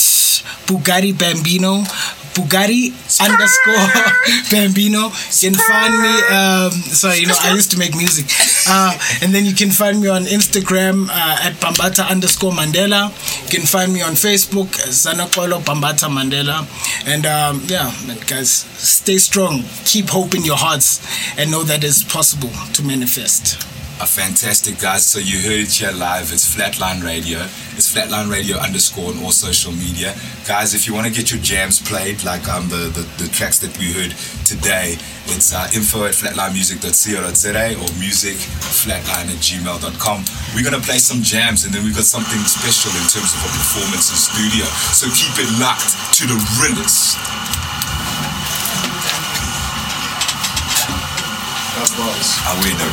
Speaker 4: bugatti bambino Bugatti underscore Bambino. You can find me. Um, sorry, you know I used to make music, uh, and then you can find me on Instagram uh, at Bambata underscore Mandela. You can find me on Facebook Zanakolo Bambata Mandela, and um, yeah, guys, stay strong. Keep hope in your hearts, and know that it's possible to manifest.
Speaker 2: A fantastic guys. So you heard it here live. It's Flatline Radio. It's Flatline Radio underscore on all social media. Guys, if you want to get your jams played, like um the, the, the tracks that we heard today, it's uh, info at flatlinemusic.co.za or music flatline at gmail.com. We're gonna play some jams and then we've got something special in terms of a performance in studio. So keep it locked to the realest. I win the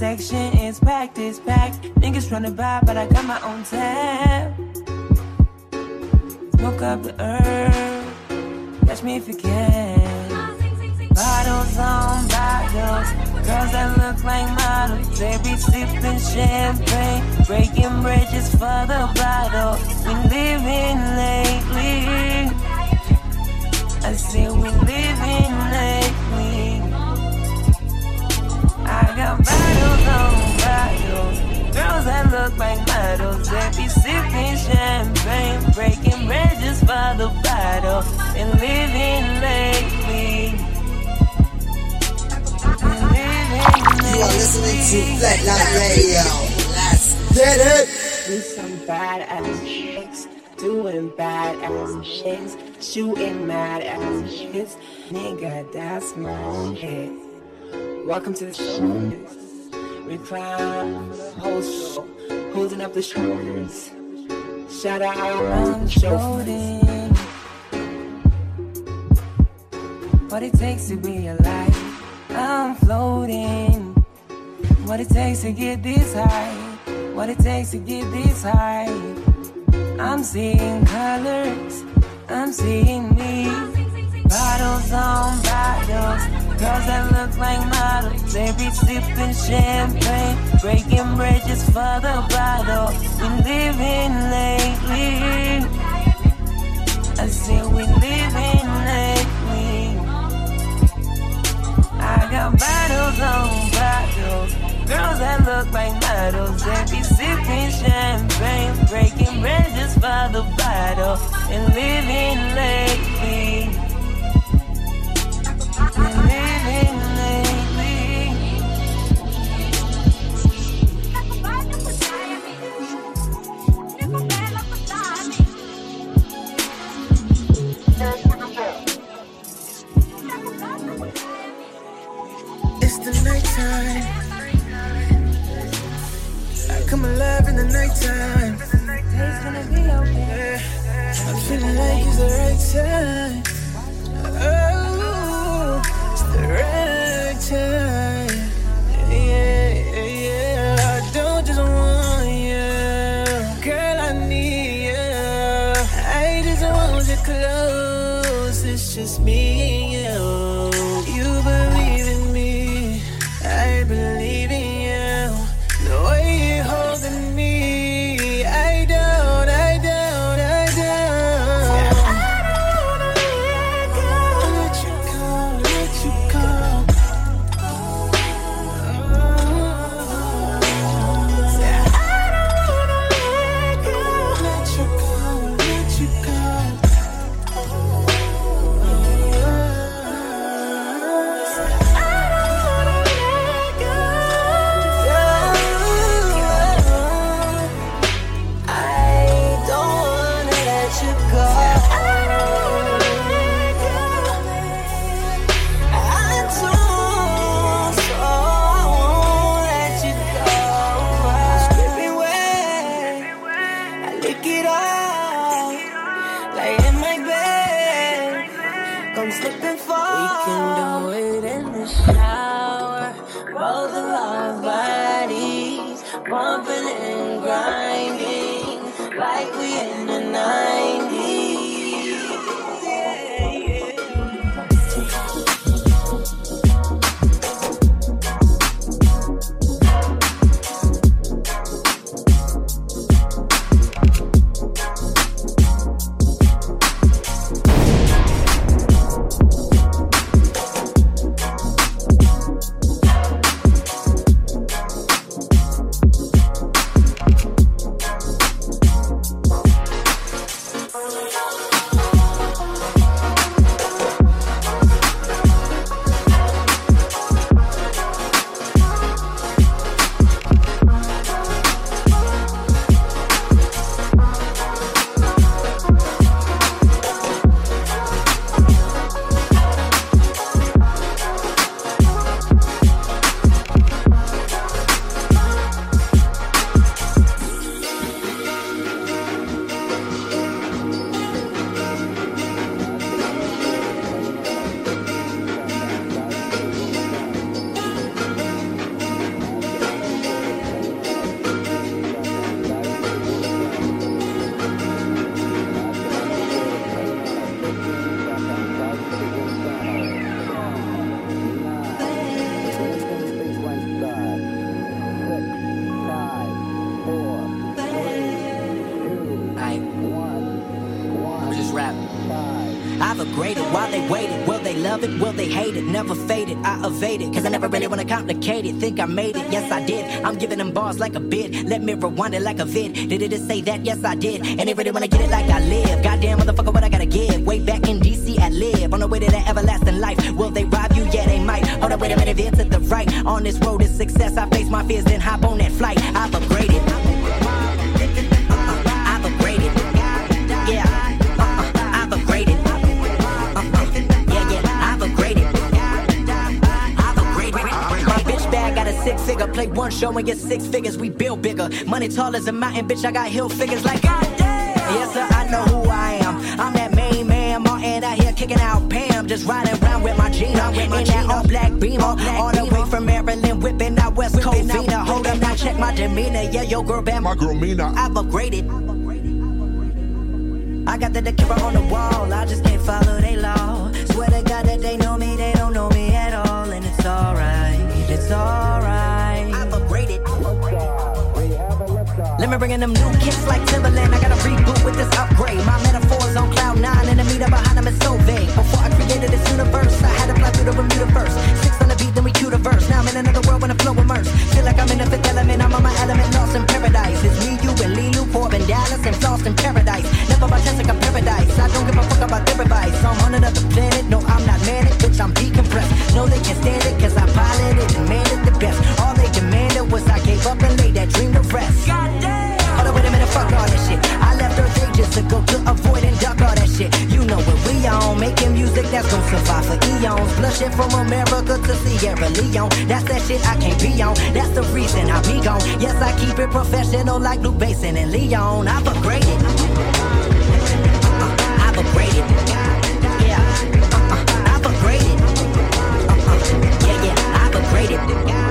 Speaker 7: section is packed, it's packed. Niggas tryna buy, but I got my own tab. Smoke up the herb, catch me if you can. Bottles on bottles, girls that look like models. They be sipping champagne, breaking bridges for the bottle. We living lately. I say we living lately. I got bottles on bottles. Girls that look like models. They be sipping champagne, breaking bread just for the bottle. And living lately.
Speaker 1: You are listening to Flatline Radio. Let's get it.
Speaker 7: We some bad ass chicks, doing bad ass shits, shooting mad ass shits. Nigga, that's my shit. Welcome to the show. Recline, host, holding up the shoulders. Shout out I'm floating. What it takes to be alive. I'm floating. What it takes to get this high. What it takes to get this high. I'm seeing colors. I'm seeing me. Bottles on bottles. Girls that look like models, they be sipping champagne, breaking bridges for the bottle. We living lately. I say we living lately. I got bottles on bottles. Girls that look like models, they be sipping champagne, breaking bridges for the bottle, and living lately.
Speaker 5: The nighttime. I come alive in the nighttime. Yeah. I'm feeling like it's the right time. Oh, it's the right time. Yeah, yeah, yeah. I don't just want you, girl. I need you. I just want you close. It's just me and you.
Speaker 8: Complicated. Think I made it, yes I did. I'm giving them bars like a bid. Let me rewind it like a vid. Did it just say that? Yes I did. And they really wanna get it like I live. Goddamn motherfucker, what I gotta give. Way back in DC, I live on the way to that everlasting life. Will they rob you? Yeah, they might. Hold on, wait a minute, veer to the right. On this road to success, I face my fears, then hop on that flight. One show and get six figures. We build bigger. Money tall as a mountain, bitch. I got hill figures like goddamn. Yes, sir, I know who I am. I'm that main man, Martin out here kicking out Pam. Just riding around with my Gina. With my in that all black beamer. All the way from Maryland, whipping out West Coast Vina. Hold up, now check my demeanor. Yeah, yo, girl, bad.
Speaker 9: My girl, Mina.
Speaker 8: I've upgraded. I got the camera on the wall. I just can't follow they law. Swear to God that they know me, they don't know me at all, and it's alright. It's alright. Let me bring in them new kicks like Timberland. I got a reboot with this upgrade. My metaphors on cloud nine, and the meter behind them is so vague. Before I created this universe, I had to fly through the Bermuda first. Six on the beat, then we cue the verse. Now I'm in another world when the flow immerse. Feel like I'm in the fifth element. I'm on my element, lost in paradise. It's me, you, and Lee, Korben, Dallas, and lost in paradise. Never by I'm paradise. I don't give a fuck about their advice. I'm on another planet. No, I'm not manic, bitch. I'm decompressed. No, they can't stand it, cause I piloted and made it the best. Ago to avoid and duck all that shit. You know what we on, making music that's gonna survive for eons. Blushing from America to Sierra Leone. That's that shit I can't be on. That's the reason I be gone. Yes, I keep it professional like Luc Besson and Leon. I've upgraded. Uh, I've upgraded. Yeah. Uh, I've upgraded. Uh, yeah, yeah. I've upgraded.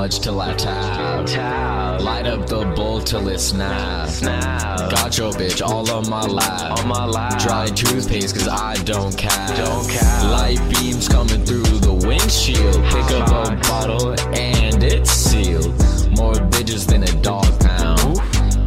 Speaker 10: Much till I tap. Light up the bowl till it snaps. Got your bitch all on my lap. On my lap. Dry toothpaste cause I don't cap. Don't cap. Light beams coming through the windshield. Pick up a bottle and it's sealed. More bitches than a dog pound.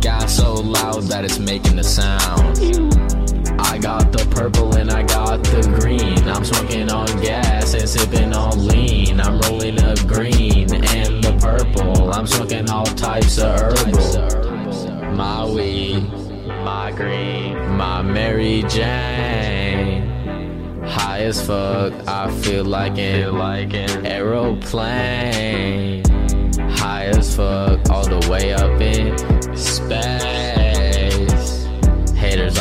Speaker 10: Got so loud that it's making a sound. I got the purple and I got the green. I'm smoking on gas and sipping on lean. I'm rolling the green and the purple. I'm smoking all types of herbal. My weed, my green, my Mary Jane. High as fuck, I feel like an, like an aeroplane. High as fuck, all the way up in space.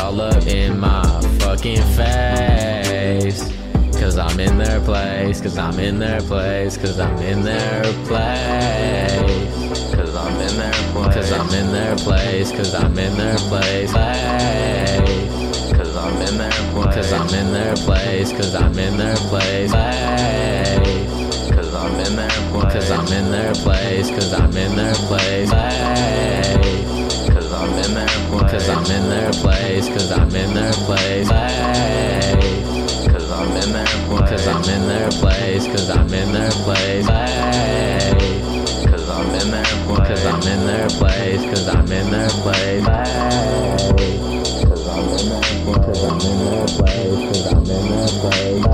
Speaker 10: All up in my fucking face. Cause I'm in their place, cause I'm in their place, cause I'm in their place. Cause I'm in their place, cause I'm in their place, cause I'm in their place. Cause I'm in their place, cause I'm in their place, cause I'm in their place. Cause I'm in their place, cause I'm in their place, cause I'm in their place. Cause I'm in their place, cause I'm in their place. Cause I'm in their place, cause I'm in their place, cause I'm in their place. Cause I'm in their place, cause I'm in their place, cause I'm in their place. Cause I'm in their place, I'm in their place,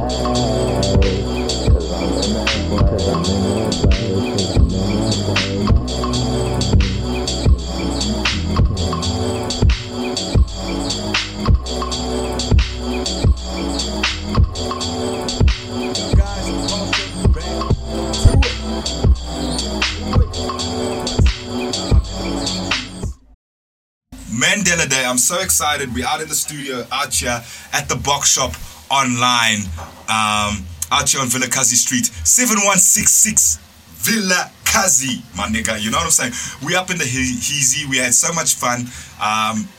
Speaker 2: so excited. We're out in the studio, out here at the box shop online, um, out here on Vilakazi Street, 7166 Villa Kazi, my nigga. You know what I'm saying? We up in the he- Heezy. We had so much fun. Um,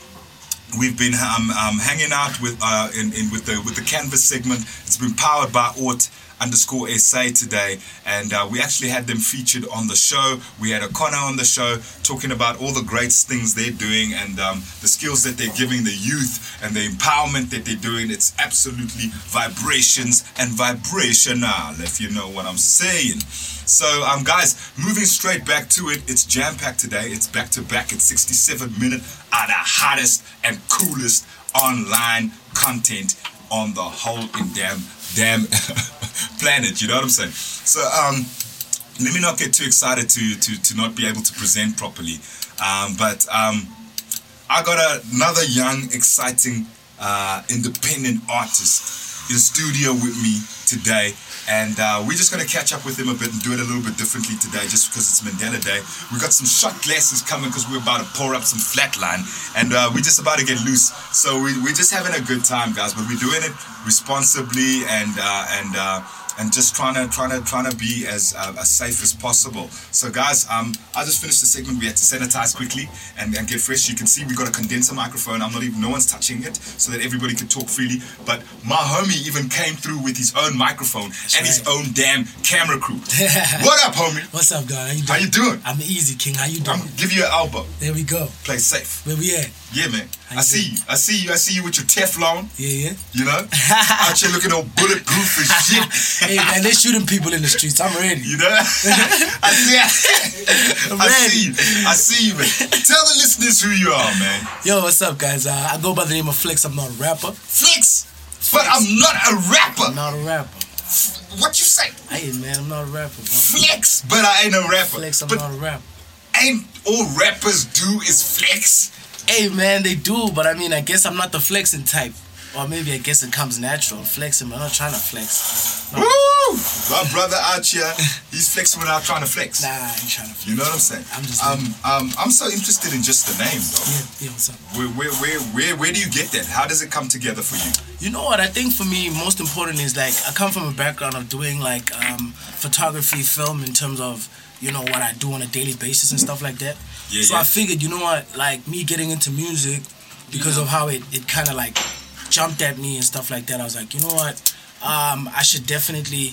Speaker 2: We've been um, um, hanging out with uh, in, in with the with the canvas segment. It's been powered by ORT underscore SA today, and uh, we actually had them featured on the show. We had Akona on the show talking about all the great things they're doing and um, the skills that they're giving the youth and the empowerment that they're doing. It's absolutely vibrations and vibrational, if you know what I'm saying. So, um, guys, moving straight back to it, it's jam packed today. It's back to back. It's 67 minute are the hottest and coolest online content on the whole in damn damn planet. You know what I'm saying? So, um, let me not get too excited to to to not be able to present properly. Um, but um, I got another young, exciting, uh, independent artist in the studio with me today. And uh, we're just going to catch up with him a bit and do it a little bit differently today just because it's Mandela Day. we got some shot glasses coming because we're about to pour up some flatline. And uh, we're just about to get loose. So we, we're just having a good time, guys. But we're doing it responsibly and, uh, and, uh, and just trying to trying to trying to be as uh, as safe as possible. So guys, um, I just finished the segment. We had to sanitize quickly and, and get fresh. You can see we got a condenser microphone. I'm not even no one's touching it, so that everybody can talk freely. But my homie even came through with his own microphone and his own damn camera crew. what up, homie?
Speaker 11: What's up, dog? How you doing?
Speaker 2: How you doing?
Speaker 11: I'm easy, King. How you doing?
Speaker 2: I'm give you an elbow.
Speaker 11: There we go.
Speaker 2: Play safe.
Speaker 11: Where we at?
Speaker 2: Yeah, man. I see you. I see you. I see you with your Teflon.
Speaker 4: Yeah, yeah.
Speaker 2: You know, out here looking all bulletproof and shit.
Speaker 4: hey man, they're shooting people in the streets. I'm ready.
Speaker 2: You know, I see. I, I see you. I see you, man. Tell the listeners who you are, man.
Speaker 4: Yo, what's up, guys? Uh, I go by the name of Flex. I'm not a rapper.
Speaker 2: Flex, but I'm not a rapper.
Speaker 4: I'm not a rapper.
Speaker 2: What you say?
Speaker 4: Hey man, I'm not a rapper, bro.
Speaker 2: Flex, but I ain't a rapper.
Speaker 4: Flex, I'm
Speaker 2: but
Speaker 4: not a rapper.
Speaker 2: ain't all rappers do is flex.
Speaker 4: Hey man, they do, but I mean, I guess I'm not the flexing type. Or maybe I guess it comes natural. Flexing, but I'm not trying to flex.
Speaker 2: Woo! My brother out here, he's flexing without trying to flex.
Speaker 4: Nah, I ain't trying to flex.
Speaker 2: You know what I'm saying?
Speaker 4: I'm just
Speaker 2: um, um, I'm so interested in just the name, though.
Speaker 4: Yeah, yeah, what's up?
Speaker 2: Where, where, where, where, where do you get that? How does it come together for you?
Speaker 4: You know what? I think for me, most important is like I come from a background of doing like um, photography, film in terms of you know what I do on a daily basis and stuff like that.
Speaker 2: Yeah,
Speaker 4: so
Speaker 2: yeah.
Speaker 4: I figured, you know what, like me getting into music because of how it, it kind of like jumped at me and stuff like that. I was like, you know what, um, I should definitely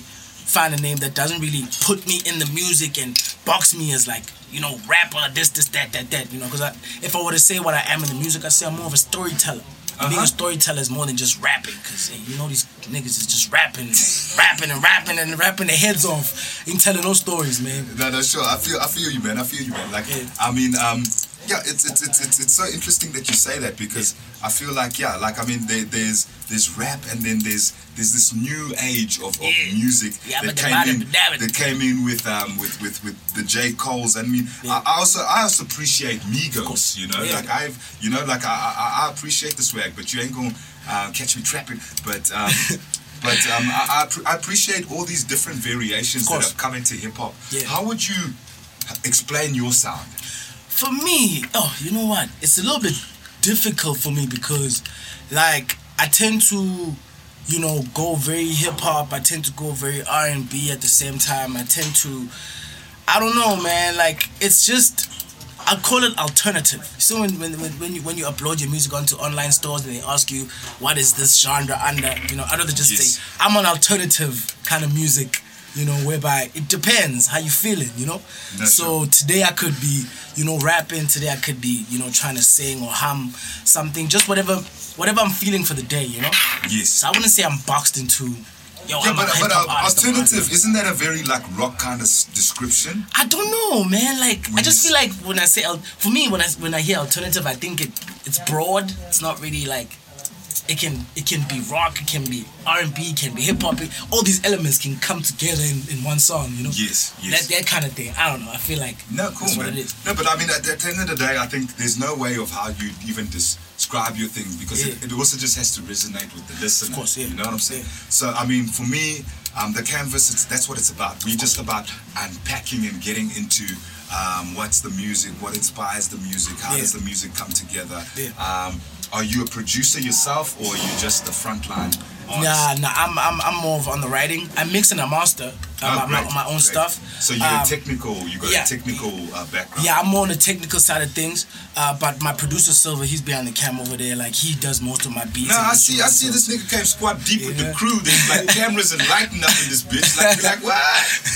Speaker 4: find a name that doesn't really put me in the music and box me as like you know rapper this this that that that you know because if I were to say what I am in the music, I say I'm more of a storyteller. Being
Speaker 2: Uh-huh.
Speaker 4: a storyteller is more than just rapping, cause you know these niggas is just rapping, rapping and rapping and rapping their heads off and telling those stories, man.
Speaker 2: No, no, sure. I feel, I feel you, man. I feel you, man. Like,
Speaker 4: Yeah.
Speaker 2: I mean, um, yeah, it's, it's, it's, it's, it's so interesting that you say that because I feel like, yeah, like I mean, there, there's, there's rap and then there's, there's this new age of, of
Speaker 4: Yeah.
Speaker 2: music
Speaker 4: Yeah,
Speaker 2: that came in,
Speaker 4: bottom- damn it.
Speaker 2: that came in with, um, with, with, with the J Cole's. I mean, I, I also, I also appreciate Migos. You know,
Speaker 4: Yeah.
Speaker 2: like I've, you know, like I, I, I appreciate the swag, but you ain't gonna uh, catch me trapping. But. Um, But um, I, I, I appreciate all these different variations that have come into hip hop.
Speaker 4: Yeah.
Speaker 2: How would you explain your sound?
Speaker 4: For me, oh, you know what? It's a little bit difficult for me because, like, I tend to, you know, go very hip hop. I tend to go very R and B at the same time. I tend to, I don't know, man. Like, it's just. I call it alternative. So when when when you, when you upload your music onto online stores and they ask you what is this genre under, you know, I'd rather just
Speaker 2: Yes.
Speaker 4: say I'm an alternative kind of music, you know, whereby it depends how you feeling, you know.
Speaker 2: That's
Speaker 4: so today I could be, you know, rapping. Today I could be, you know, trying to sing or hum something, just whatever whatever I'm feeling for the day, you know.
Speaker 2: Yes.
Speaker 4: So I wouldn't say I'm boxed into. Yo,
Speaker 2: Yeah,
Speaker 4: I'm
Speaker 2: but, but uh, alternative, isn't that a very like rock kind of s- description?
Speaker 4: I don't know, man. Like I just feel like when I say for me when I when I hear alternative, I think it it's broad. It's not really like it can it can be rock, it can be R and B, it can be hip hop. All these elements can come together in, in one song. You know,
Speaker 2: Yes, yes.
Speaker 4: that that kind of thing. I don't know. I feel like
Speaker 2: No, cool,
Speaker 4: that's what
Speaker 2: man.
Speaker 4: it is.
Speaker 2: No, but I mean, at, at the end of the day, I think there's no way of how you even describe your thing because it,
Speaker 4: Yeah.
Speaker 2: it also just has to resonate with the listener.
Speaker 4: Of course, yeah.
Speaker 2: You know what I'm saying?
Speaker 4: Yeah.
Speaker 2: So, I mean, for me, um, the canvas, it's, that's what it's about. We're just about unpacking and getting into um, what's the music, what inspires the music, how
Speaker 4: Yeah.
Speaker 2: does the music come together.
Speaker 4: Yeah.
Speaker 2: Um, are you a producer yourself or are you just the frontline artist?
Speaker 4: Nah, nah. I'm I'm I'm more of on the writing. I mix and I master uh,
Speaker 2: Oh,
Speaker 4: my, my, my own
Speaker 2: great.
Speaker 4: stuff.
Speaker 2: So you're
Speaker 4: Um,
Speaker 2: technical, you got
Speaker 4: yeah.
Speaker 2: a technical uh, background.
Speaker 4: Yeah, I'm more on the technical side of things. Uh, but my producer Silver, he's behind the cam over there. Like he does most of my beats.
Speaker 2: No,
Speaker 4: and
Speaker 2: I see. I see this nigga came squat deep with the crew. There's like cameras and lighting up in this bitch. Like, you're like what?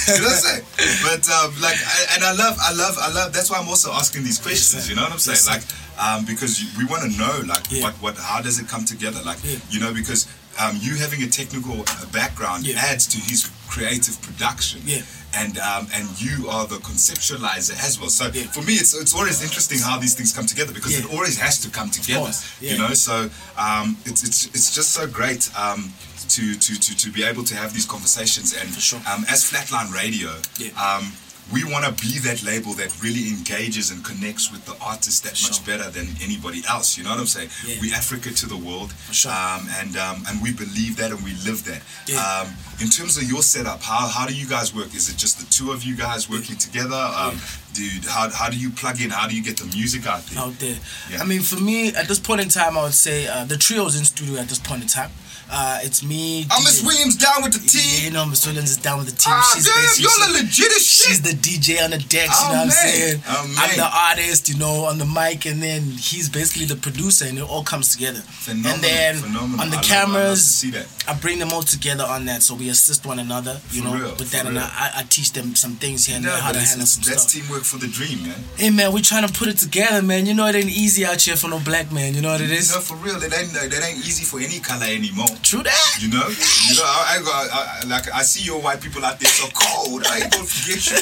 Speaker 2: You know what I'm saying? But um, like, I, and I love, I love, I love. That's why I'm also asking these questions. You know what I'm saying? Like, um, because we want to know, like,
Speaker 4: Yeah.
Speaker 2: what, what, how does it come together? Like,
Speaker 4: Yeah.
Speaker 2: you know, because um, you having a technical uh, background
Speaker 4: Yeah.
Speaker 2: adds to his creative production.
Speaker 4: Yeah.
Speaker 2: And um, and you are the conceptualizer as well. So
Speaker 4: Yeah.
Speaker 2: for me, it's it's always interesting how these things come together because it always has to come together. You know, so um, it's it's it's just so great um, to, to to to be able to have these conversations and
Speaker 4: sure.
Speaker 2: um, as Flatline Radio, um, we want to be that label that really engages and connects with the artist that much better than anybody else. You know what I'm saying?
Speaker 4: Yeah.
Speaker 2: We Africa to the world,
Speaker 4: sure.
Speaker 2: um, and um, and we believe that and we live that.
Speaker 4: Yeah.
Speaker 2: Um, in terms of your setup, how, how do you guys work? Is it just the two of you guys working together? Um, Dude, how, how do you plug in? How do you get the music out there?
Speaker 4: out there.
Speaker 2: Yeah.
Speaker 4: I mean, for me, at this point in time, I would say uh, the trio's in studio at this point in time. Uh, it's me.
Speaker 2: Oh, Miss Williams down with the
Speaker 4: Yeah,
Speaker 2: team.
Speaker 4: you know, Miss Williams is down with the team.
Speaker 2: Ah,
Speaker 4: she's
Speaker 2: damn, you're the legit shit.
Speaker 4: She's the DJ on the decks,
Speaker 2: Oh,
Speaker 4: you know what I'm saying?
Speaker 2: Oh,
Speaker 4: I'm the artist, you know, on the mic, and then he's basically the producer, and it all comes together.
Speaker 2: Phenomenal,
Speaker 4: and then
Speaker 2: phenomenal.
Speaker 4: on the
Speaker 2: I love- I love
Speaker 4: cameras,
Speaker 2: see that.
Speaker 4: I bring them all together on that, so we assist one another, you
Speaker 2: For
Speaker 4: know,
Speaker 2: real,
Speaker 4: with that, and. I, I teach them some things here and there, how to handle some
Speaker 2: that's
Speaker 4: stuff.
Speaker 2: teamwork for the dream, man.
Speaker 4: Hey man, we're trying to put it together, man. You know it ain't easy out here for no black man. You know what it is?
Speaker 2: Know, for real, it ain't that ain't easy for any color anymore.
Speaker 4: True that.
Speaker 2: You know, you know, I, I, I, like I see your white people out there so cold. I ain't gonna forget you.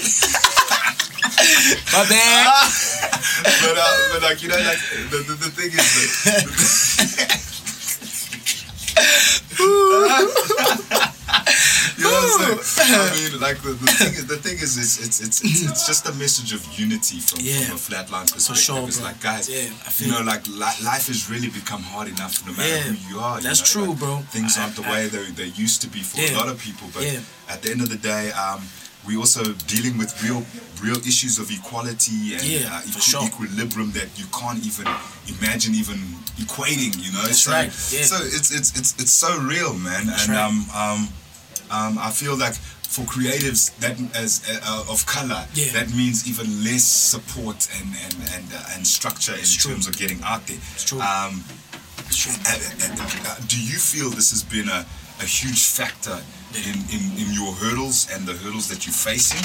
Speaker 4: My bad.
Speaker 2: but uh, but like you know, like the, the, the thing is, the, you know what I'm saying? I mean, like the, the thing is, the thing is, it's it's it's it's, it's just a message of unity from,
Speaker 4: Yeah.
Speaker 2: from a flatline perspective.
Speaker 4: sure,
Speaker 2: it's
Speaker 4: bro.
Speaker 2: like guys,
Speaker 4: Yeah, I feel
Speaker 2: you know, like li- life has really become hard enough, no matter
Speaker 4: Yeah,
Speaker 2: who you are. you
Speaker 4: that's
Speaker 2: know,
Speaker 4: true,
Speaker 2: like,
Speaker 4: bro.
Speaker 2: Things
Speaker 4: I-
Speaker 2: aren't the
Speaker 4: I-
Speaker 2: way they they used to be for a lot of people, but
Speaker 4: Yeah.
Speaker 2: at the end of the day, um, we also dealing with real real issues of equality and
Speaker 4: Yeah,
Speaker 2: uh, equi-
Speaker 4: sure.
Speaker 2: equilibrium that you can't even imagine even equating. You know,
Speaker 4: That's
Speaker 2: so,
Speaker 4: right, yeah.
Speaker 2: So it's it's it's it's so real, man,
Speaker 4: That's
Speaker 2: and
Speaker 4: right.
Speaker 2: um um um I feel like for creatives that as uh, of color
Speaker 4: Yeah.
Speaker 2: that means even less support and and and, uh, and structure in
Speaker 4: true.
Speaker 2: terms of getting out there.
Speaker 4: It's true.
Speaker 2: Um,
Speaker 4: It's true.
Speaker 2: uh, uh, uh, do you feel this has been a, a huge factor in, in, in your hurdles and the hurdles that you're facing?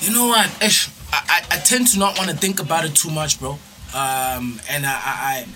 Speaker 4: You know what? Ish, I, I, I tend to not want to think about it too much, bro. Um, and I, I,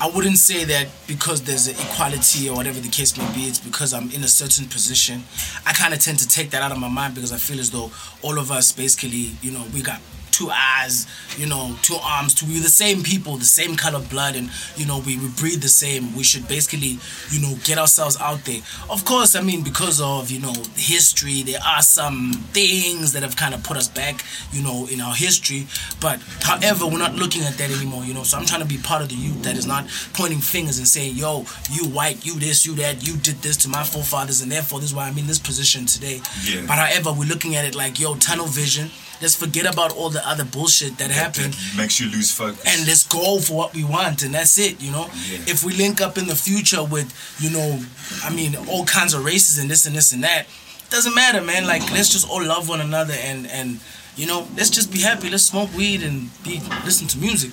Speaker 4: I wouldn't say that because there's an equality or whatever the case may be, it's because I'm in a certain position. I kind of tend to take that out of my mind because I feel as though all of us basically, you know, we got two eyes, you know, two arms, two, we're the same people, the same color blood, and, you know, we, we breathe the same. We should basically, you know, get ourselves out there. Of course, I mean, because of, you know, history, there are some things that have kind of put us back, you know, in our history. But however, we're not looking at that anymore, you know. So I'm trying to be part of the youth that is not pointing fingers and saying, yo, you white, you this, you that, you did this to my forefathers, and therefore this is why I'm in this position today.
Speaker 2: Yeah.
Speaker 4: But however, we're looking at it like, yo, tunnel vision. Let's forget about all the other bullshit that happened.
Speaker 2: That makes you lose focus.
Speaker 4: and let's go for what we want and that's it you know?
Speaker 2: Yeah.
Speaker 4: if we link up in the future with you know i mean all kinds of races and this and this and that doesn't matter man. Like let's just all love one another and and you know let's just be happy. Let's smoke weed and be listen to music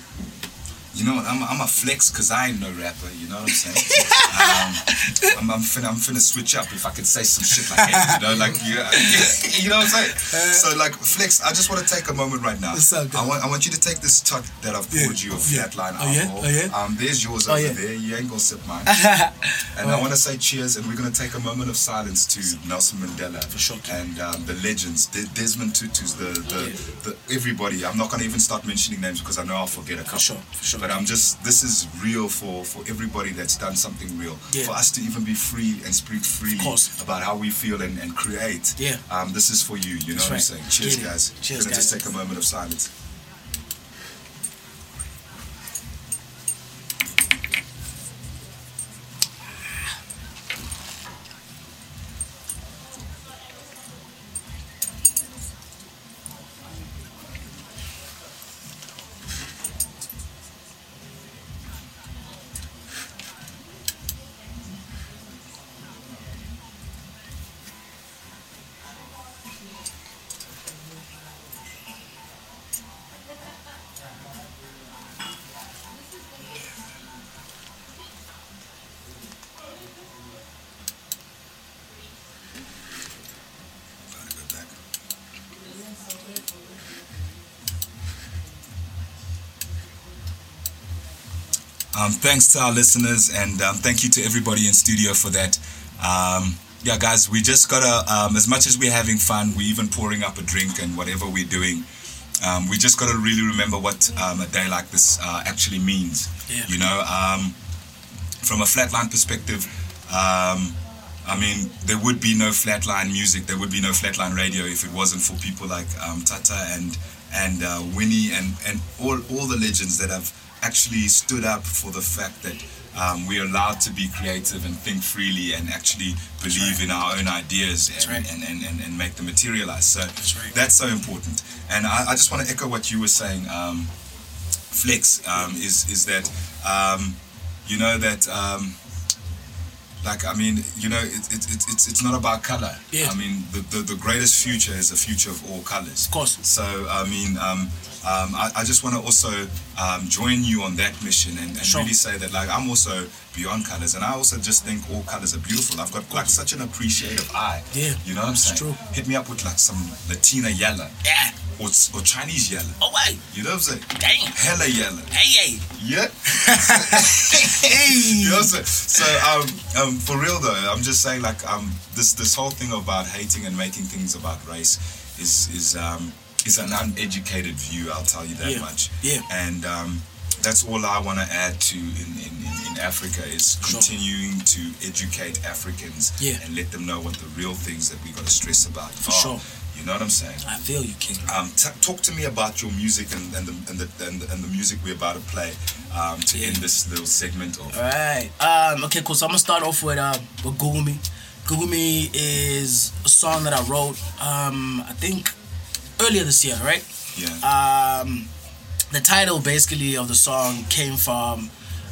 Speaker 2: You know, I'm, I'm a flex because I ain't no rapper. You know what I'm saying? um, I'm, I'm finna I'm finna switch up if I can say some shit like that. You know, like you, you know what I'm saying? So like flex, I just want to take a moment right now. I want I want you to take this tot that I've poured you of
Speaker 4: Yeah.
Speaker 2: flatline
Speaker 4: Oh, yeah?
Speaker 2: alcohol.
Speaker 4: Oh, yeah?
Speaker 2: Um, there's yours
Speaker 4: Oh,
Speaker 2: over
Speaker 4: yeah.
Speaker 2: there. You ain't gonna sip mine. and I want to say cheers, and we're gonna take a moment of silence to Nelson Mandela
Speaker 4: For sure.
Speaker 2: and um, the legends, De- Desmond Tutu's, the the, the everybody. I'm not gonna even start mentioning names because I know I'll forget a couple.
Speaker 4: sure, for sure.
Speaker 2: But I'm just this is real for for everybody that's done something real.
Speaker 4: Yeah.
Speaker 2: For us to even be free and speak freely about how we feel and, and create.
Speaker 4: Yeah.
Speaker 2: Um, this is for you. You know
Speaker 4: That's
Speaker 2: what I'm saying? Cheers, guys.
Speaker 4: Cheers,
Speaker 2: Gonna just take a moment of silence. Um, thanks to our listeners and um, thank you to everybody in studio for that. Um, yeah, guys, we just gotta, um, as much as we're having fun, we're even pouring up a drink and whatever we're doing, um, we just gotta really remember what um, a day like this uh, actually means.
Speaker 4: Yeah.
Speaker 2: You know, um, from a flatline perspective, um, I mean, there would be no flatline music, there would be no flatline radio if it wasn't for people like um, Tata and and uh, Winnie and and all all the legends that have actually stood up for the fact that um, we're allowed to be creative and think freely and actually believe in our own ideas and,
Speaker 4: right.
Speaker 2: and, and, and, and make them materialize. So
Speaker 4: right.
Speaker 2: that's so important. And I, I just want to echo what you were saying. Um, flex um, is is that um, you know that um, like I mean you know it, it, it, it's it's not about color.
Speaker 4: Yeah.
Speaker 2: I mean the, the the greatest future is a future of all colors.
Speaker 4: Of course.
Speaker 2: So I mean um, um, I, I just want to also um, join you on that mission and, and
Speaker 4: Sure.
Speaker 2: really say that like I'm also beyond colors and I also just think all colors are beautiful. I've got like such an appreciative eye.
Speaker 4: Yeah,
Speaker 2: You know what I'm saying?
Speaker 4: true.
Speaker 2: Hit me up with like some Latina yellow.
Speaker 4: yeah
Speaker 2: or, or Chinese yellow.
Speaker 4: Oh wait.
Speaker 2: You know what I'm saying?
Speaker 4: Damn.
Speaker 2: Hella yellow.
Speaker 4: Hey hey.
Speaker 2: Yeah.
Speaker 4: Hey.
Speaker 2: you know what I'm saying? So um, um, for real though, I'm just saying like um, this this whole thing about hating and making things about race is is um, is an uneducated view. I'll tell you that
Speaker 4: Yeah.
Speaker 2: much.
Speaker 4: Yeah.
Speaker 2: And um, that's all I want to add to in, in, in, in Africa is
Speaker 4: Sure.
Speaker 2: continuing to educate Africans
Speaker 4: Yeah.
Speaker 2: and let them know what the real things that we got to stress about
Speaker 4: For
Speaker 2: are.
Speaker 4: sure.
Speaker 2: You know what I'm saying?
Speaker 4: I feel you, King.
Speaker 2: Um, t- talk to me about your music and, and, the, and, the, and, the, and the music we're about to play um, to end this little segment of.
Speaker 4: Alright. Um, okay, cool. So I'm gonna start off with uh with Google Me. Google Me is a song that I wrote um I think earlier this year, right?
Speaker 2: Yeah.
Speaker 4: Um the title basically of the song came from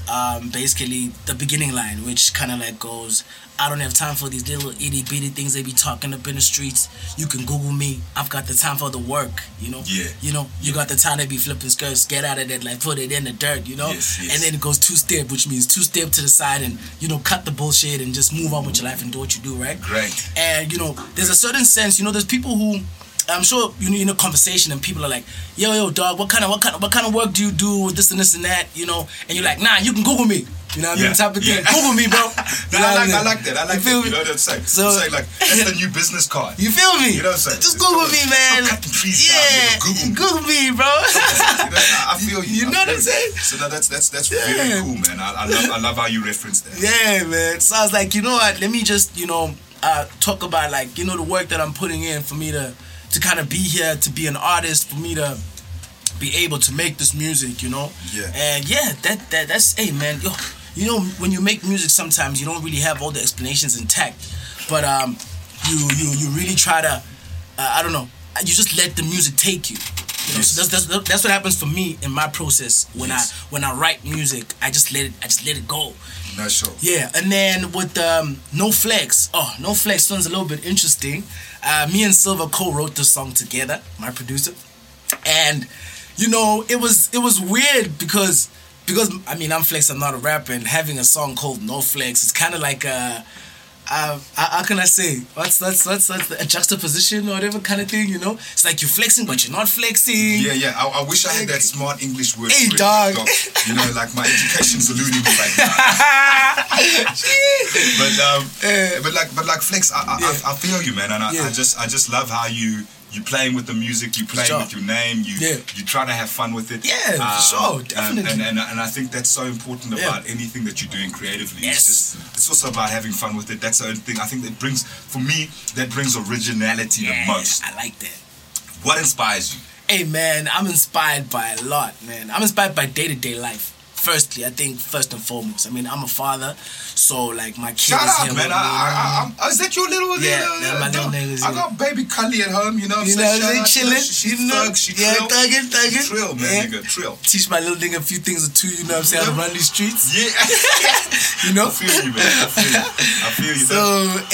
Speaker 4: um basically the beginning line, which kinda like goes I don't have time for these little itty bitty things they be talking up in the streets. You can Google me. I've got the time for the work, you know?
Speaker 2: Yeah.
Speaker 4: You know, you got the time to be flipping skirts, get out of that, like put it in the dirt, you know?
Speaker 2: Yes, yes.
Speaker 4: And then it goes two step, which means two step to the side and, you know, cut the bullshit and just move on with your life and do what you do, right?
Speaker 2: Great.
Speaker 4: And, you know, there's a certain sense, you know, there's people who I'm sure you know in a conversation and people are like, yo, yo, dog, what kind of what kind of what kind of work do you do with this and this and that, you know? And you're like, nah, you can Google me. You know what I mean?
Speaker 2: Yeah,
Speaker 4: Type of thing.
Speaker 2: yeah.
Speaker 4: Google me, bro.
Speaker 2: No,
Speaker 4: You know
Speaker 2: I, like, I like that. I like
Speaker 4: You feel
Speaker 2: that. You
Speaker 4: me?
Speaker 2: know what I'm saying?
Speaker 4: So-
Speaker 2: I'm saying like that's the new business card.
Speaker 4: You feel me?
Speaker 2: You know what I'm saying?
Speaker 4: Just
Speaker 2: It's
Speaker 4: Google me, man.
Speaker 2: Trees down,
Speaker 4: yeah,
Speaker 2: nigga. Google me.
Speaker 4: Google me, bro.
Speaker 2: You know, I feel you.
Speaker 4: You
Speaker 2: I
Speaker 4: know what I'm saying?
Speaker 2: So no, that's that's that's
Speaker 4: Yeah.
Speaker 2: very cool, man. I, I love I love how you reference that.
Speaker 4: Yeah, man. So I was like, you know what? Let me just, you know, uh, talk about like, you know, the work that I'm putting in for me to, to kind of be here, to be an artist, for me to be able to make this music, you know.
Speaker 2: Yeah.
Speaker 4: And yeah, that that that's, hey, man, yo, you know, when you make music, sometimes you don't really have all the explanations intact, but um, you you you really try to, uh, I don't know, you just let the music take you. You know, so that's, that's that's what happens for me in my process when
Speaker 2: Yes.
Speaker 4: I when I write music. I just let it I just let it go.
Speaker 2: No, sure.
Speaker 4: Yeah, and then with um, No Flex. Oh, No Flex sounds a little bit interesting. Uh, me and Silva co-wrote the song together, my producer, and you know it was it was weird because because I mean I'm Flex, I'm not a rapper, and having a song called No Flex is kind of like a. Uh, how how can I say? What's that's that's that's a juxtaposition or whatever kind of thing, you know? It's like you're flexing, but you're not flexing.
Speaker 2: Yeah, yeah. I, I wish I had that smart English word.
Speaker 4: Hey, dog.
Speaker 2: dog. You know, like my education's eluding me right now. but um, but like but like Flex, I I, I, I feel you, man, and I,
Speaker 4: Yeah.
Speaker 2: I just I just love how you you playing with the music, you playing
Speaker 4: sure.
Speaker 2: with your name, you
Speaker 4: Yeah.
Speaker 2: you try to have fun with it.
Speaker 4: Yeah, for um, sure,
Speaker 2: and-
Speaker 4: definitely.
Speaker 2: And, and and I think that's so important
Speaker 4: Yeah.
Speaker 2: about anything that you're doing creatively.
Speaker 4: Yes.
Speaker 2: It's just it's also about having fun with it. That's the only thing I think that brings for me that brings originality
Speaker 4: Yeah,
Speaker 2: the most.
Speaker 4: I like that.
Speaker 2: What inspires you?
Speaker 4: Hey man, I'm inspired by a lot, man. I'm inspired by day to day life. Firstly, I think first and foremost. I mean, I'm a father, so like my kid
Speaker 2: Shout out, man. I,
Speaker 4: know?
Speaker 2: I, I, I, is that your little,
Speaker 4: Yeah,
Speaker 2: little,
Speaker 4: yeah, my little niggas,
Speaker 2: I got baby Cully at home, you know what I'm
Speaker 4: You know
Speaker 2: saying?
Speaker 4: what I'm
Speaker 2: Shout
Speaker 4: saying?
Speaker 2: out to her.
Speaker 4: Chilling.
Speaker 2: She, she
Speaker 4: you know?
Speaker 2: thug, she
Speaker 4: yeah,
Speaker 2: trill.
Speaker 4: thugging, thugging.
Speaker 2: Trill, man,
Speaker 4: Yeah.
Speaker 2: nigga, trill.
Speaker 4: Teach my little nigga a few things or two, you know what I'm saying? How to run these streets.
Speaker 2: Yeah.
Speaker 4: you know?
Speaker 2: I feel you, man. I feel you. I feel you.
Speaker 4: So,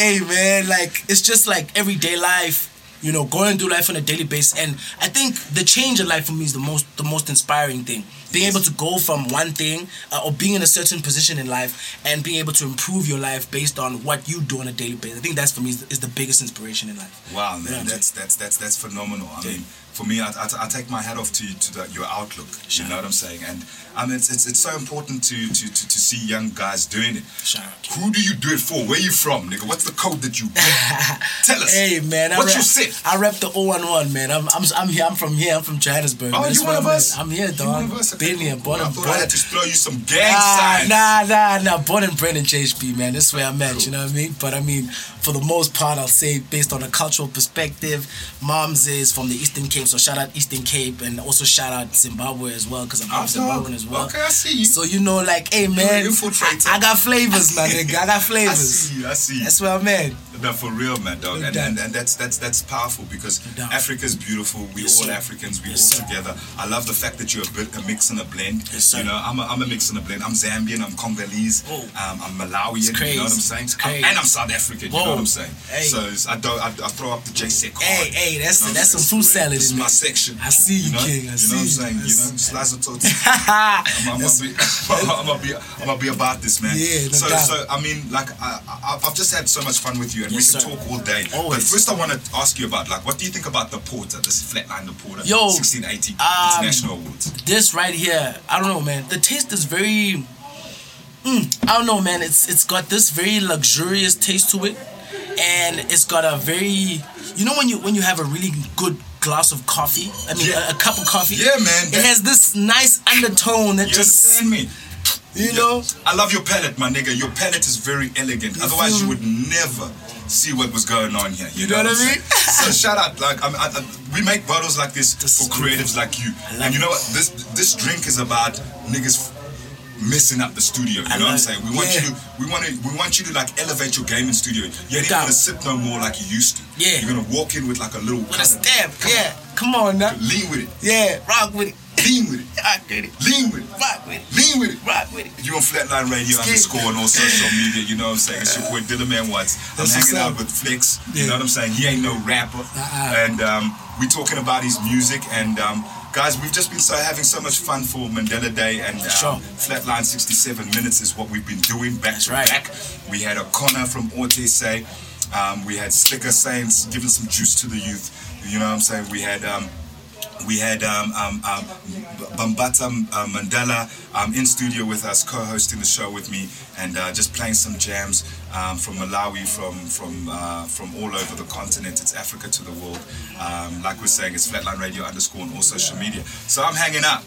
Speaker 4: hey man, like it's just like everyday life, you know, going through life on a daily basis. And I think the change in life for me is the most the most inspiring thing. Being able to go from one thing uh, or being in a certain position in life and being able to improve your life based on what you do on a daily basis. I think that's for me is, is the biggest inspiration in life.
Speaker 2: Wow, man,
Speaker 4: I'm
Speaker 2: that's that's that's that's phenomenal. I mean, for me, I, I, I take my hat off to to the, your outlook. You know what I'm saying? And I mean, it's, it's, it's so important to, to, to, to see young guys doing it.
Speaker 4: Out.
Speaker 2: Who do you do it for? Where you from, nigga? What's the code that you? Tell us.
Speaker 4: Hey man, I
Speaker 2: What's
Speaker 4: rep,
Speaker 2: your set?
Speaker 4: I rep the 011 man. I'm I'm I'm here. I'm from here. I'm from Johannesburg.
Speaker 2: Oh, you one of us?
Speaker 4: I'm here,
Speaker 2: You
Speaker 4: dog.
Speaker 2: one of
Speaker 4: Been here, born
Speaker 2: cool.
Speaker 4: And born.
Speaker 2: I had to throw you some gang
Speaker 4: Nah,
Speaker 2: signs.
Speaker 4: nah, nah, nah. Born and bred in JHB, man. That's where I'm at, you know what I mean? But I mean, for the most part, I'll say based on a cultural perspective, mom's is from the Eastern Cape, so shout out Eastern Cape and also shout out Zimbabwe as well, because I'm from Zimbabwe as well.
Speaker 2: Okay, I see you.
Speaker 4: So, you know, like, hey, man,
Speaker 2: infiltrator.
Speaker 4: I, I got flavors, man, nigga. I got flavors.
Speaker 2: I see you. I see you.
Speaker 4: That's where I'm at.
Speaker 2: No, for real, man, dog, and, and and that's that's that's powerful because
Speaker 4: No.
Speaker 2: Africa's beautiful. We
Speaker 4: Yes,
Speaker 2: all
Speaker 4: sir.
Speaker 2: Africans. We
Speaker 4: Yes,
Speaker 2: all
Speaker 4: sir.
Speaker 2: together. I love the fact that you're a bit a mix and a blend.
Speaker 4: Yes.
Speaker 2: You know, I'm a, I'm a mix and a blend. I'm Zambian. I'm Congolese.
Speaker 4: Oh.
Speaker 2: Um, I'm Malawian. You know what I'm saying?
Speaker 4: It's
Speaker 2: I'm- and I'm South African. You know what I'm saying?
Speaker 4: Hey.
Speaker 2: So I don't. I, I throw up the J Sec
Speaker 4: Hey, hey, that's
Speaker 2: You know
Speaker 4: that's some fruit salad in
Speaker 2: is my section.
Speaker 4: I see you,
Speaker 2: know?
Speaker 4: King. I
Speaker 2: you
Speaker 4: see
Speaker 2: know what I'm saying?
Speaker 4: I
Speaker 2: You know, slice of tots. I'm, gonna be, I'm gonna be, I'm gonna be about this, man.
Speaker 4: Yeah, no
Speaker 2: so,
Speaker 4: doubt.
Speaker 2: so I mean, like, I, I've just had so much fun with you, and
Speaker 4: Yes,
Speaker 2: we can
Speaker 4: sir.
Speaker 2: talk all day. But first, I want to ask you about, like, what do you think about the Porter, this flatline the Porter,
Speaker 4: Yo,
Speaker 2: 1680
Speaker 4: um,
Speaker 2: International Awards?
Speaker 4: this right here, I don't know, man. The taste is very. Mm, I don't know, man. It's it's got this very luxurious taste to it, and it's got a very. You know when you when you have a really good glass of coffee, I mean a, a cup of coffee.
Speaker 2: Yeah, man.
Speaker 4: It has this nice undertone that
Speaker 2: You
Speaker 4: just.
Speaker 2: understand me?
Speaker 4: You know.
Speaker 2: I love your palette, my nigga. Your palette is very elegant.
Speaker 4: You
Speaker 2: Otherwise, you would never see what was going on here. You,
Speaker 4: You know
Speaker 2: know,
Speaker 4: what I mean?
Speaker 2: so shout out, like I, I, we make bottles like this, for creatives like you. And you know what? This this drink is about niggas messing up the studio. You
Speaker 4: I
Speaker 2: know what I'm saying? We want
Speaker 4: yeah.
Speaker 2: you to we want to we want you to like elevate your game in studio. You ain't gonna sit no more like you used to.
Speaker 4: Yeah.
Speaker 2: You're gonna walk in with like a little
Speaker 4: With a stamp, yeah. Come on now.
Speaker 2: Lean with it.
Speaker 4: Yeah, rock with it.
Speaker 2: Lean with it.
Speaker 4: Rock with it.
Speaker 2: Lean with it.
Speaker 4: Rock with it.
Speaker 2: Lean with it.
Speaker 4: Rock with it.
Speaker 2: You on Flatline Radio underscore on all social media, you know what I'm saying? It's your boy Dylan Man Watts. I'm
Speaker 4: That's
Speaker 2: hanging out with Flex,
Speaker 4: Yeah.
Speaker 2: you know what I'm saying? He ain't no rapper.
Speaker 4: Uh-uh.
Speaker 2: And um, we talking about his music and um, guys, we've just been so having so much fun for Mandela Day and um,
Speaker 4: Sure.
Speaker 2: Flatline 67 minutes is what we've been doing back
Speaker 4: That's
Speaker 2: to
Speaker 4: right.
Speaker 2: back. We had Akona from ORTSA. Um, we had Slicker Saints giving some juice to the youth. You know what I'm saying? We had um, we had um, um, um, Bambata uh, Mandela um, in studio with us, co-hosting the show with me, and uh, just playing some jams um, from Malawi, from from uh, from all over the continent. It's Africa to the world. Um, like we're saying, it's Flatline Radio underscore on all social media. So I'm hanging out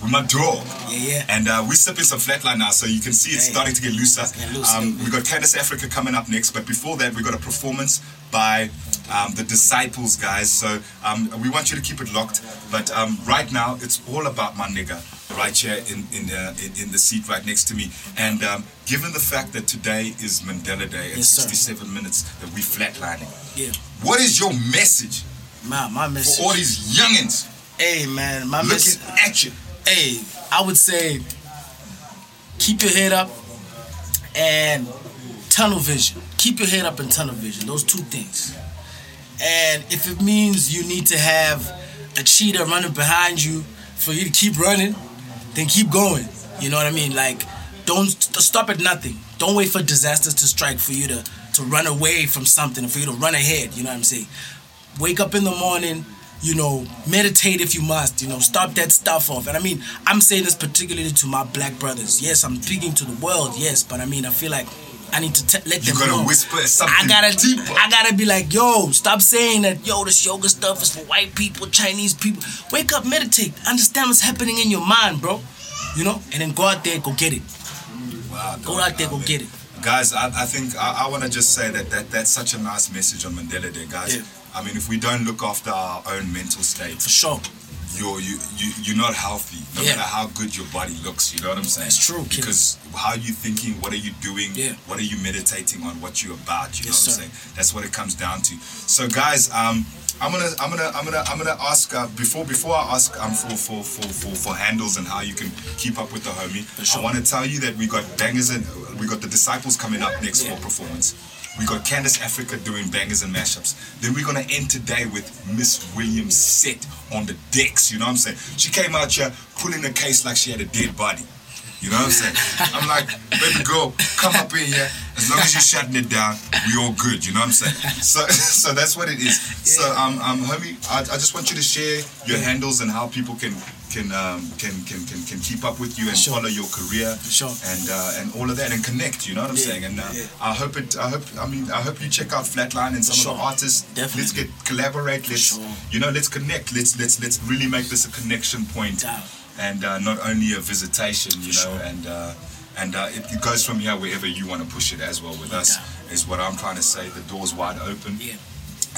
Speaker 2: with my dog.
Speaker 4: Yeah, yeah.
Speaker 2: And uh, we're sipping some flatline now, so you can see it's
Speaker 4: Hey.
Speaker 2: starting to get looser.
Speaker 4: loose
Speaker 2: Um, we got Candace Africa coming up next, but before that, we got a performance by um, the Disciples guys. So um, we want you to keep it locked. But um, right now, it's all about my nigga right here in in, uh, in the seat right next to me. And um, given the fact that today is Mandela Day and
Speaker 4: Yes, sir.
Speaker 2: 67 minutes that we flatlining,
Speaker 4: Yeah.
Speaker 2: what is your message
Speaker 4: My my message.
Speaker 2: for all these youngins
Speaker 4: Hey man, my
Speaker 2: looking
Speaker 4: message.
Speaker 2: at you?
Speaker 4: Hey, I would say keep your head up and tunnel vision. Keep your head up and tunnel vision. Those two things. And if it means you need to have a cheetah running behind you for you to keep running, then keep going. You know what I mean? Like, don't st- stop at nothing. Don't wait for disasters to strike for you to to run away from something, for you to run ahead. You know what I'm saying? Wake up in the morning. You know, meditate if you must. You know, stop that stuff off. And I mean, I'm saying this particularly to my black brothers. Yes, I'm speaking to the world. Yes, but I mean, I feel like I need to te- let them. know.
Speaker 2: You gotta whisper something
Speaker 4: I gotta,
Speaker 2: deeper.
Speaker 4: I gotta be like, yo, stop saying that. Yo, this yoga stuff is for white people, Chinese people. Wake up, meditate, understand what's happening in your mind, bro. You know, and then go out there, go get it.
Speaker 2: Wow,
Speaker 4: Go out there, go
Speaker 2: man.
Speaker 4: get it.
Speaker 2: Guys, I, I think I, I want to just say that, that that's such a nice message on Mandela Day, guys.
Speaker 4: Yeah.
Speaker 2: I mean, if we don't look after our own mental state,
Speaker 4: For sure.
Speaker 2: You're you, you you're not healthy. No
Speaker 4: Yeah.
Speaker 2: matter how good your body looks, you know what I'm saying?
Speaker 4: It's true, kid.
Speaker 2: Because how are you thinking, what are you doing,
Speaker 4: Yeah.
Speaker 2: what are you meditating on, what you're about, you
Speaker 4: Yes,
Speaker 2: know what
Speaker 4: sir.
Speaker 2: I'm saying? That's what it comes down to. So, guys, um. I'm gonna, I'm gonna, I'm gonna, I'm gonna ask uh, before before I ask um for, for for for for handles and how you can keep up with the homie.
Speaker 4: sure.
Speaker 2: I want to tell you that we got bangers and we got the disciples coming up next
Speaker 4: Yeah.
Speaker 2: for performance. We got Candace Africa doing bangers and mashups. Then we're gonna end today with Miss Williams set on the decks. You know what I'm saying? She came out here pulling a case like she had a dead body. You know what I'm saying? I'm like, baby girl, come up in here. As long as you're shutting it down, we all good. You know what I'm saying? So, so that's what it is. So, um, um, homie, I, I just want you to share your handles and how people can can um can can can, can keep up with you and
Speaker 4: Sure.
Speaker 2: follow your career
Speaker 4: Sure.
Speaker 2: and uh, and all of that and connect. You know what I'm
Speaker 4: Yeah,
Speaker 2: saying? And uh,
Speaker 4: yeah.
Speaker 2: I hope it. I hope. I mean, I hope you check out Flatline and some
Speaker 4: Sure.
Speaker 2: of the artists.
Speaker 4: Definitely.
Speaker 2: Let's get collaborate. Let's you know. Let's connect. Let's let's let's really make this a connection point
Speaker 4: Doubt.
Speaker 2: and uh, not only a visitation. You know,
Speaker 4: Sure.
Speaker 2: and uh, and uh, it, it goes from here wherever you want to push it as well with us.
Speaker 4: doubt.
Speaker 2: Is what I'm trying to say. The door's wide open.
Speaker 4: Yeah.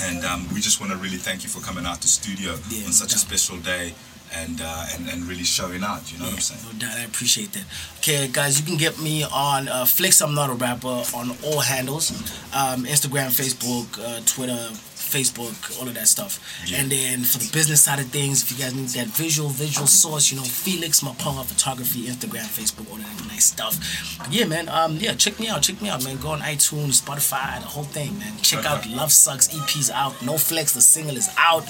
Speaker 2: And um, we just want to really thank you for coming out to studio
Speaker 4: Yeah,
Speaker 2: on such a special day. And, uh, and and really showing out, you know what I'm saying?
Speaker 4: No doubt, I appreciate that. Okay, guys, you can get me on uh, Flex. I'm not a rapper on all handles, um, Instagram, Facebook, uh, Twitter, Facebook, all of that stuff.
Speaker 2: Yeah.
Speaker 4: And then for the business side of things, if you guys need that visual, visual source, you know, Felix Maponga Photography, Instagram, Facebook, all that nice stuff. Yeah, man. Um, yeah, check me out. Check me out, man. Go on iTunes, Spotify, the whole thing, man. Check out Love Sucks EP's out. No Flex, the single is out.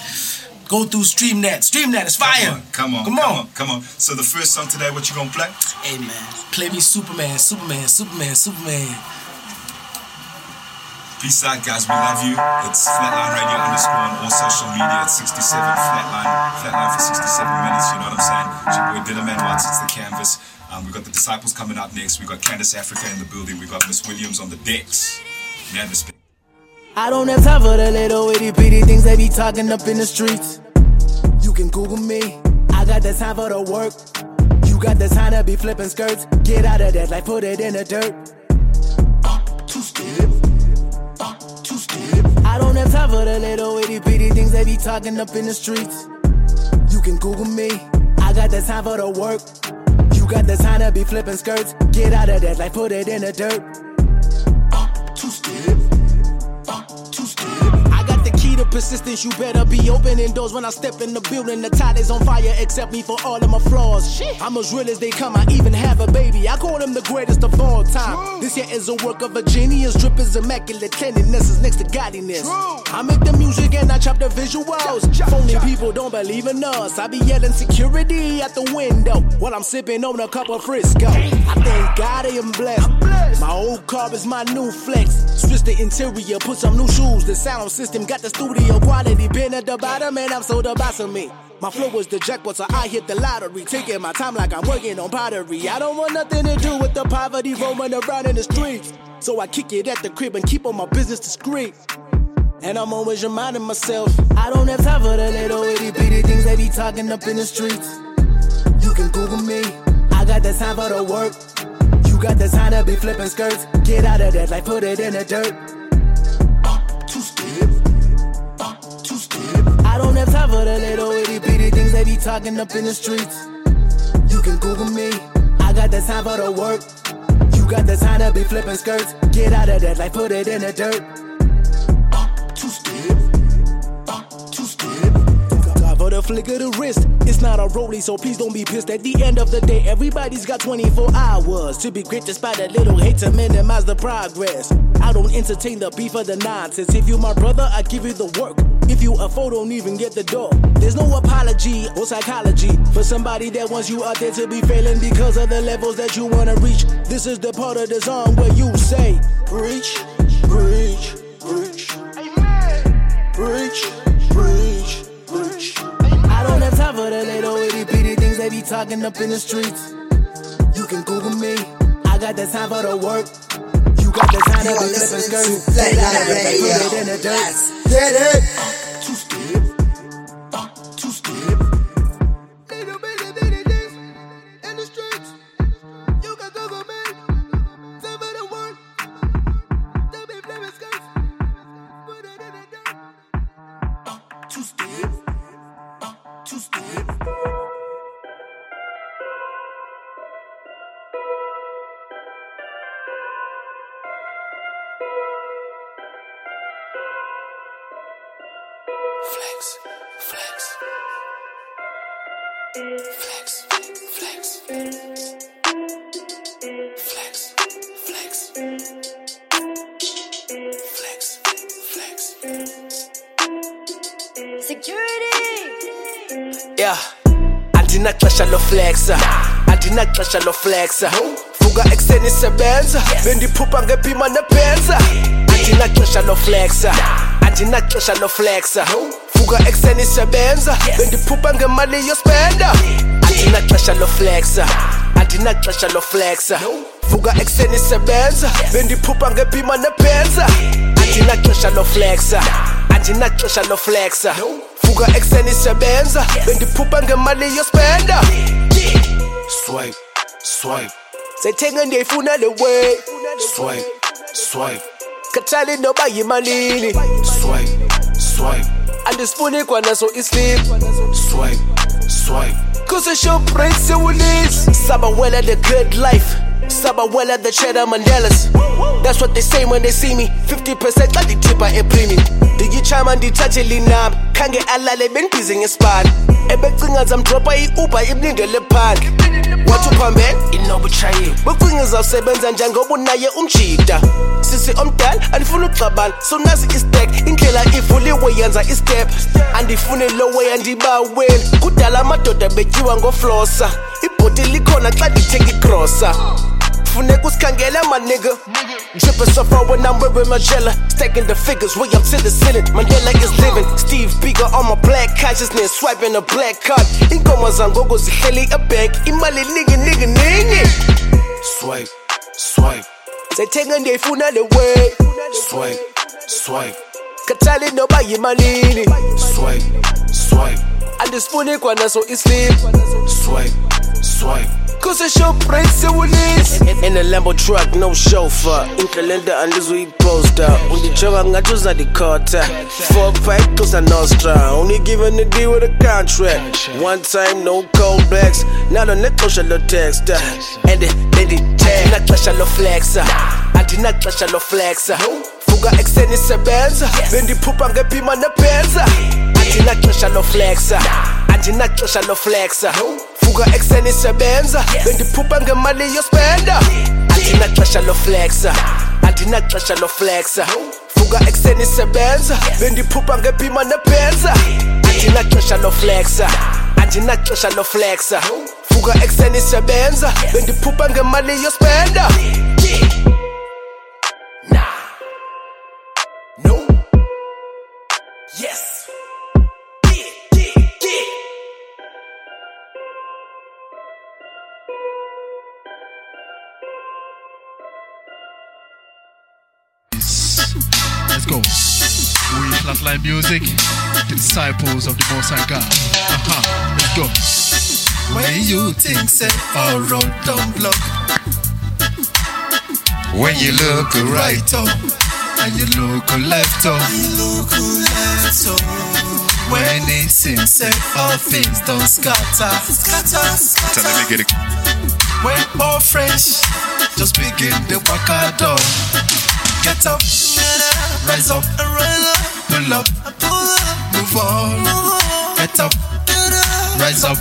Speaker 12: Go through StreamNet. StreamNet is fire.
Speaker 2: Come on,
Speaker 12: Come
Speaker 2: come
Speaker 12: on.
Speaker 2: on, come on. So the first song today, what you gonna play?
Speaker 12: Hey man, play me Superman, Superman, Superman, Superman.
Speaker 2: Peace out, guys. We love you. It's Flatline Radio underscore on all social media. at 67 Flatline. Flatline for 67 minutes. You know what I'm saying? It's your boy Dylan Man Watts. It's the canvas. Um, we got the disciples coming up next. We got Candace Africa in the building. We got Miss Williams on the decks. Respect.
Speaker 4: I don't have time for the little itty bitty things they be talking up in the streets. You can Google me. I got the time for the work. You got the time to be flipping skirts. Get out of that, like put it in the dirt. Uh, two step. Uh. I don't have time for the little itty bitty things they be talking up in the streets. You can Google me. I got the time for the work. You got the time to be flipping skirts. Get out of that, like put it in the dirt. The persistence. You better be opening doors when I step in the building. The tide is on fire. Accept me for all of my flaws. I'm as real as they come. I even have a baby. I call him the greatest of all time. This here is a work of a genius. Drip is immaculate. Cleanliness is next to godliness. I make the music and I chop the visuals. Phony people don't believe in us. I be yelling security at the window while I'm sipping on a cup of Frisco. I thank God I am blessed. My old car is my new flex. Switch the interior, put some new shoes. The sound system got the studio quality. Been at the bottom and I'm so the boss of me. My flow was the jackpot, so I hit the lottery. Taking my time like I'm working on pottery. I don't want nothing to do with the poverty roaming around in the streets. So I kick it at the crib and keep on my business discreet. And I'm always reminding myself, I don't have time for the little itty bitty things they be talking up in the streets. You can Google me, I got the time for the work. You got the time to be flipping skirts. Get out of that, like put it in the dirt. Don't have time for the little itty bitty things they be talking up in the streets. You can Google me, I got the time for the work. You got the time to be flipping skirts. Get out of that, like put it in the dirt. The flick of the wrist. It's not a rollie, so please don't be pissed. At the end of the day, everybody's got 24 hours to be great despite a little hate to minimize the progress. I don't entertain the beef or the nonsense. If you my brother, I give you the work. If you a foe, don't even get the door. There's no apology or psychology for somebody that wants you out there to be failing because of the levels that you wanna reach. This is the part of the song where you say, Reach, preach, preach. Preach, time for the little itty bitty things they be talking up in the streets. You can Google me. I got the time for the work. You got the time to be flipping skirts.
Speaker 13: to
Speaker 4: Get out
Speaker 13: Flatline
Speaker 4: of that,
Speaker 13: Radio.
Speaker 4: put it in the dirt.
Speaker 13: Let's get it.
Speaker 4: Andinaxesha loflexa andinaxesha loflexa vuka ekuseni sebenza bendiphupha ngebhima nebenza andinaxesha loflexa andinaxesha loflexa vuka ekuseni sebenza bendiphupha ngemali yospenda. Andinaxesha loflexa andinaxesha loflexa vuka ekuseni sebenza bendiphupha ngebhima nebenza andinaxesha loflexa andinaxesha loflexa vuka ekuseni sebenza bendiphupha ngemali yospenda. Swipe swipe. Sethenge ndiyayifuna le way. Swipe swipe. Khathali noba yimalini. Swipe swipe. Andisifuni kwanaso islip. Swipe swipe. Cause shoprite sewulis sabawela the good life sabawela the cheddar mandelas. That's what they say when they see me. 50% xa ndithipha epremium ndiyichama ndithathe linam khange alale benibhizi ngesibani ebecinga zamdropha i-uber imlindele phandle wathi uphambene inobushayeli becinga zawusebenza njengoba unaye umjida sisi omdala andifuna ukuxabana sonazi istek indlela ivuliwe yenza istep andifuni lowe andibaweni kudala amadoda betyiwa ngoflosa ibhoti likhona xa ndithenga igrosa funeka usikhangele my nigga. Dripping so far when I'm wearing my jella. Stacking the figures way up to the ceiling. Mandela is living. Steve Biko on my black consciousness Swiping a black card. Ingoma zangogo zihleli a bag Imali nigga nigga nigga. Swipe, swipe. Sayithenga ndiyayifuna le way. Swipe, swipe. Kathali noba yimalini Swipe, swipe. Andisifuni kwanaso isleep Swipe, swipe Cause it's your brakes it will In a Lambo truck, no chauffeur. Indlela andizoyiposta undijonga ngathi uzandikhotha Four pipe closer nostra Only giving the deal with a contract. One time no callbacks. Nalo nexesha lo texta And the lady Andinaxesha lo flexa Andinaxesha lo flexa Vuka ekseni sebenza Bendiphupha ngephima nebenza Andinaxesha lo flexa Andinaxesha lo flexa vuka ekseni sebenza bendiphupha ngemali yospenda. Andinaxesha lo flexa andinaxesha lo flexa vuka ekseni sebenza bendiphupha ngephima nebenza andinaxesha lo flexa andinaxesha lo flexa vuka ekseni sebenza bendiphupha ngemali yospenda
Speaker 14: Music, the disciples of the Most High God. Uh-huh. Let's go.
Speaker 15: When you think say all road don't block
Speaker 2: When you look right,
Speaker 15: up and you look left up you look left up when it seems say all things don't scatter scatter
Speaker 2: let me get it.
Speaker 15: when all fresh just begin the waka door get up rise up pull up. Move on. Get up. Rise up,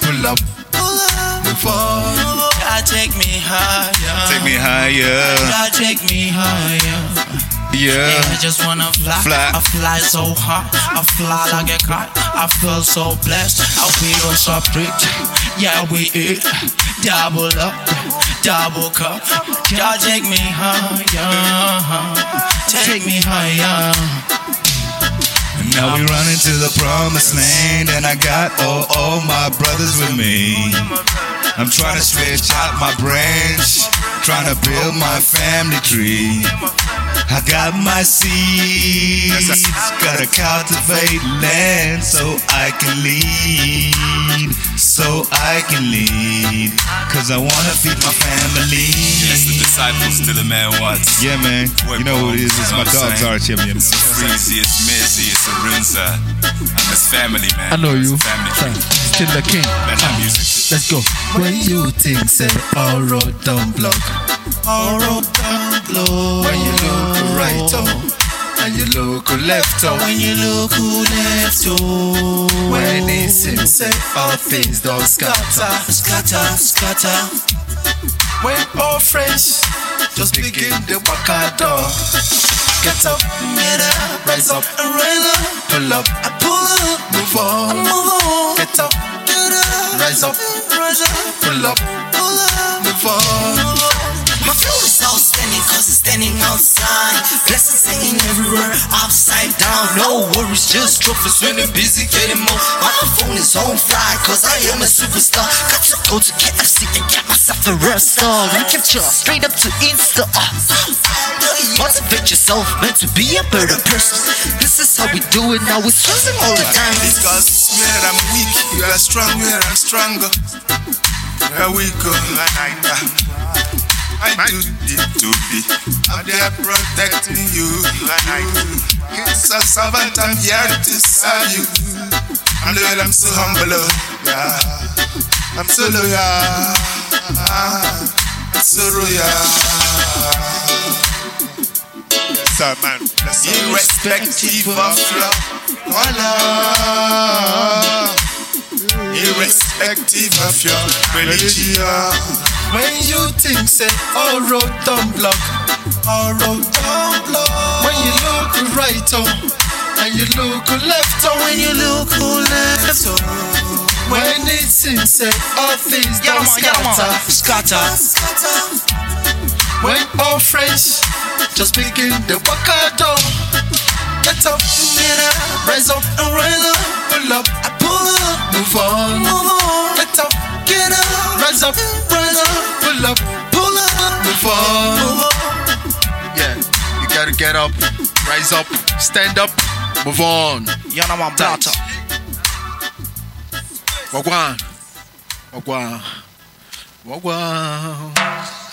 Speaker 15: pull up. Pull up move on. God take me higher.
Speaker 2: Take me higher.
Speaker 15: God take me higher
Speaker 2: Yeah.
Speaker 15: I just wanna fly.
Speaker 2: Fly.
Speaker 15: I fly so high. I fly like a kite. I feel so blessed. I feel so rich. Yeah, we eat. Double up. Double cup. God take me higher. Take me higher.
Speaker 2: And now we running to the promised land, and I got all, all my brothers with me. I'm trying to stretch out my branch, trying to build my family tree. I got my seeds, gotta cultivate land so I can lead, so I can lead. Cause I wanna feed my family.
Speaker 16: Yes, the disciples to the man wants.
Speaker 2: Yeah, man. You know who it is? It's my dog's arch him, you know.
Speaker 16: It's Freezy, it's Mizzy, it's Arinza. I'm his family, man.
Speaker 14: I know you.
Speaker 16: Family
Speaker 14: Fam. Still the king.
Speaker 16: Bedtime music.
Speaker 14: Let's go.
Speaker 15: When you think say all road don't block, all road don't block. When you look right up and you look left up, when you look left oh. up, oh. when it seems say all things don't scatter, scatter, scatter. When all friends just begin the waka door. Get up, get up, rise up, rise up, pull up, I pull up, move on, move on, get up, get up, rise up, rise up, pull up, pull up, move on.
Speaker 8: My flow it's standing outside. Blessings hanging everywhere, upside down. No worries, just trophies when I'm busy getting more. My phone is on fly cause I am a superstar. Got to go to KFC and get myself a restaurant. We capture straight up to Insta. Motivate yourself, meant to be a better person. This is how we do it now. We're stressing all the time.
Speaker 15: Because where I'm weak, you are strong, where I'm stronger. Where we go, I do it to be. I'm there protecting you. It's a servant, I'm here to serve you. I'm loyal, I'm so humble, oh, yeah. I'm so loyal. I'm so royal.
Speaker 2: Sorry, man. That's
Speaker 15: Irrespective of love,
Speaker 16: Voila. Irrespective of your religion.
Speaker 14: When you think say all road don't block, all road don't block. When you look right on, and you look left on, when you look left on. When it seems say all things
Speaker 11: Yeah,
Speaker 14: don't
Speaker 11: man,
Speaker 14: scatter.
Speaker 11: Scatter.
Speaker 14: When all friends just begin the work out. Get up, get up, rise up and rise up, pull up, I pull up, move on, move on. Get up, rise up, rise up, pull up, pull up, move on.
Speaker 15: Yeah, you gotta get up, rise up, stand up, move on.
Speaker 11: Yana man Blata.
Speaker 15: Wagwan. Wagwan. Wagwan.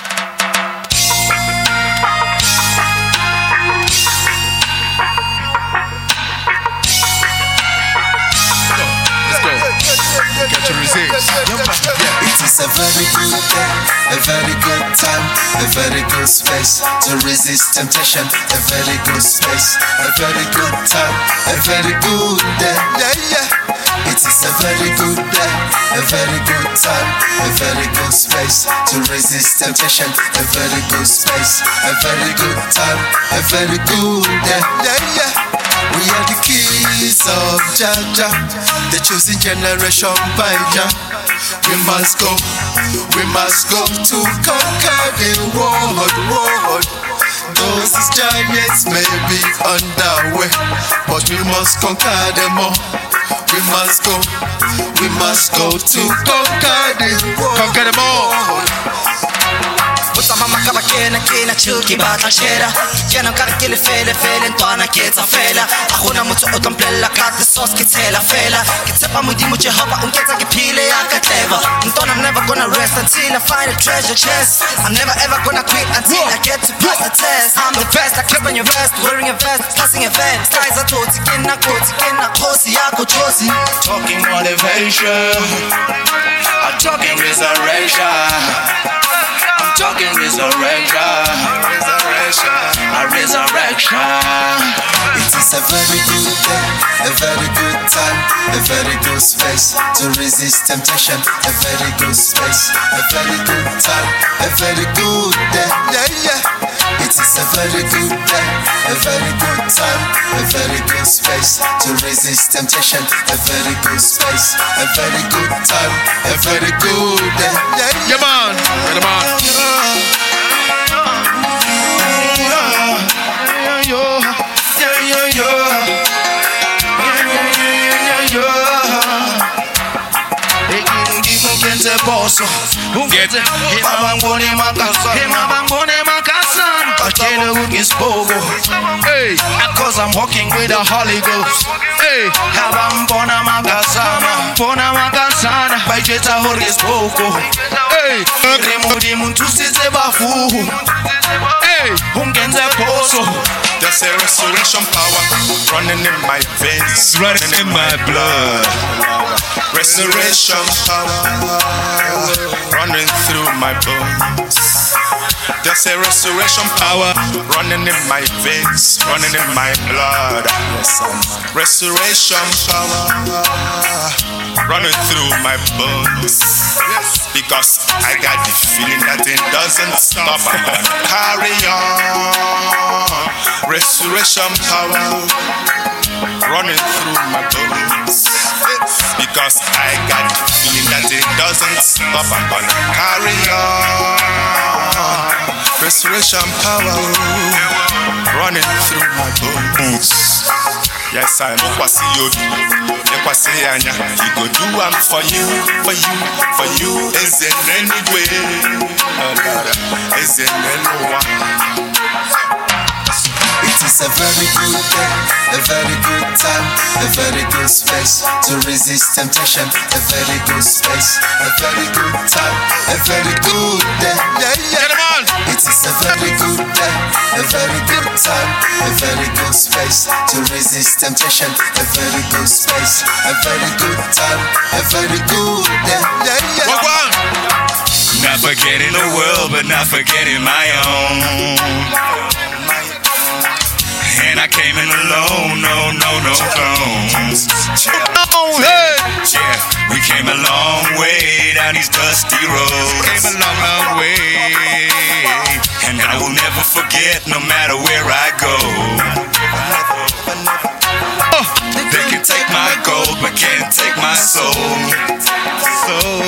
Speaker 1: It is a very good day, a very good time, a very good space to resist temptation. A very good space, a very good time, a very good day. Yeah, yeah. It is a very good day, a very good time, a very good space to resist temptation. A very good space, a very good time, a very good day. Yeah, yeah. We are the keys of Jaja, the chosen generation by Jah. We must go, we must go to conquer the world, world. Those giants may be on the way, but we must conquer them all. We must go, we must go to conquer the world.
Speaker 15: Conquer them all.
Speaker 8: Kena chuki batla shera Kena kare kile fele fele ntwana ketsa fela Akuna motho o tlomplela ka the sauce ke tshela fela Ke tshepa modimo Jehova o nketsa ke ya ka Ntwana I'm never gonna rest until I find a treasure chest I'm never ever gonna quit until I get to pass the test I'm the best, I keep on your vest, wearing a vest, passing a vest Skies are toti, kena koti, kena kosi, yako chosi
Speaker 1: Talking motivation, I'm talking resurrection. Talking resurrection, a resurrection. It is a very good day, a very good time, a very good space to resist temptation. A very good space, a very good time, a very good day. Yeah, yeah. It is a very good day, a very good time, a very good space to resist temptation. A very good space, a very good time, a very good day. Yeah, yeah.
Speaker 15: Yeah, man. Yeah, man.
Speaker 1: boso ungeze emabangone makasana emabangone makasana batshele kungisiboko hey. Cause I'm walking with the Holy Ghost. Hey. Abambona makasana bona makasana. Bayithetha hore isiboko hey. Remodimo nthusitse bafu hey. Ungenze boso
Speaker 16: There's a resurrection power running in my veins, running in my blood. Resurrection power running through my bones. There's a resurrection power running in my veins, running in my blood. Resurrection power running through my bones. Because I got the feeling that it doesn't stop. I'm gonna carry on. Resurrection power running through my bones. Because I got the feeling that it doesn't stop. I'm gonna carry on. Restoration power oh. running through my bones. Yes, I'm Kwasi Yobi. Kwasi Anya. He go do am for you, for you, for you. Is in any way. Is in any one.
Speaker 1: It is a very good day, a very good time, a very good space to resist temptation. A very good space, a very good time, a very good day. Yeah, yeah. It is a very good day, a very good time, a very good space to resist temptation. A very good space, a very good time, a very good day. Yeah, yeah.
Speaker 16: Not forgetting the world, but not forgetting my own. And I
Speaker 2: came in alone, no, no, no clones. Yeah. yeah, we came a long way down these dusty roads. Came a long, long way. And I will never forget, no matter where I go. They take my gold, but can't take my soul. Soul.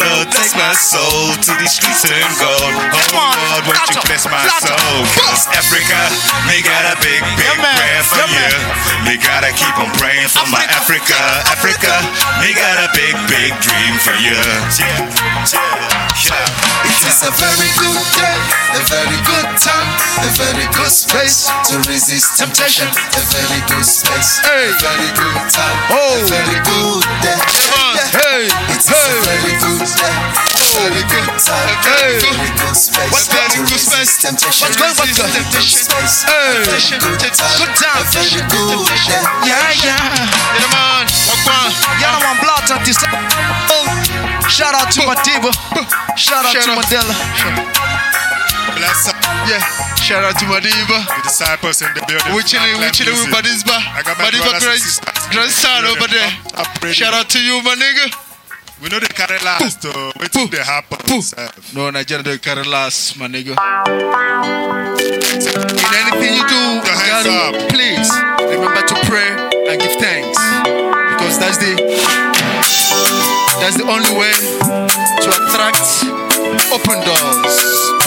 Speaker 2: Lord, take my soul to these streets turn gold. Oh Lord, won't you bless my soul? Cause Africa, me got a big, big prayer for you. Me gotta keep on praying for my Africa. Africa, me got a big, big dream for you. Yeah, yeah, yeah.
Speaker 14: It is a very good day, a very good time, a very good space to resist temptation. A very good space, a very good time, a oh. very good day.
Speaker 11: Hey,
Speaker 14: It is a very good day, very good space to resist temptation.
Speaker 11: What's going on?
Speaker 14: Space, a
Speaker 11: Hey.
Speaker 14: good time.
Speaker 11: Yeah, yeah. Yeah, man. Y'all want blood on this. Oh, shout out to Madiba. Shout out to Mandela.
Speaker 17: Bless up. Yeah. Shout out to Madiba.
Speaker 2: The disciples in the building.
Speaker 17: We chilling, we chilling with Badisba.
Speaker 2: And
Speaker 17: Grace, grandson over there. Shout out to you, my nigga.
Speaker 2: We know they carry last, though. Wait till they happen.
Speaker 17: No, Nigeria don't carry last, my nigga. In anything you do, God, please remember to pray and give thanks. Because that's the that's the only way to attract open doors,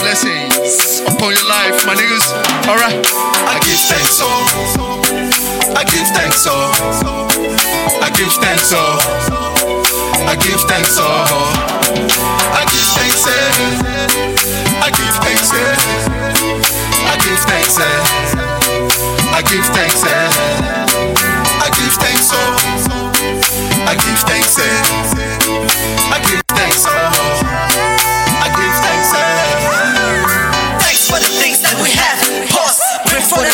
Speaker 17: blessings upon your life, my niggas. Alright.
Speaker 14: I give thanks, oh. I give thanks, oh. I give thanks, oh. I give thanks, oh. I give thanks, eh. I give thanks, eh. I give thanks, eh. I give thanks, eh. I give thanks, oh. I give thanks, eh. I give thanks, oh.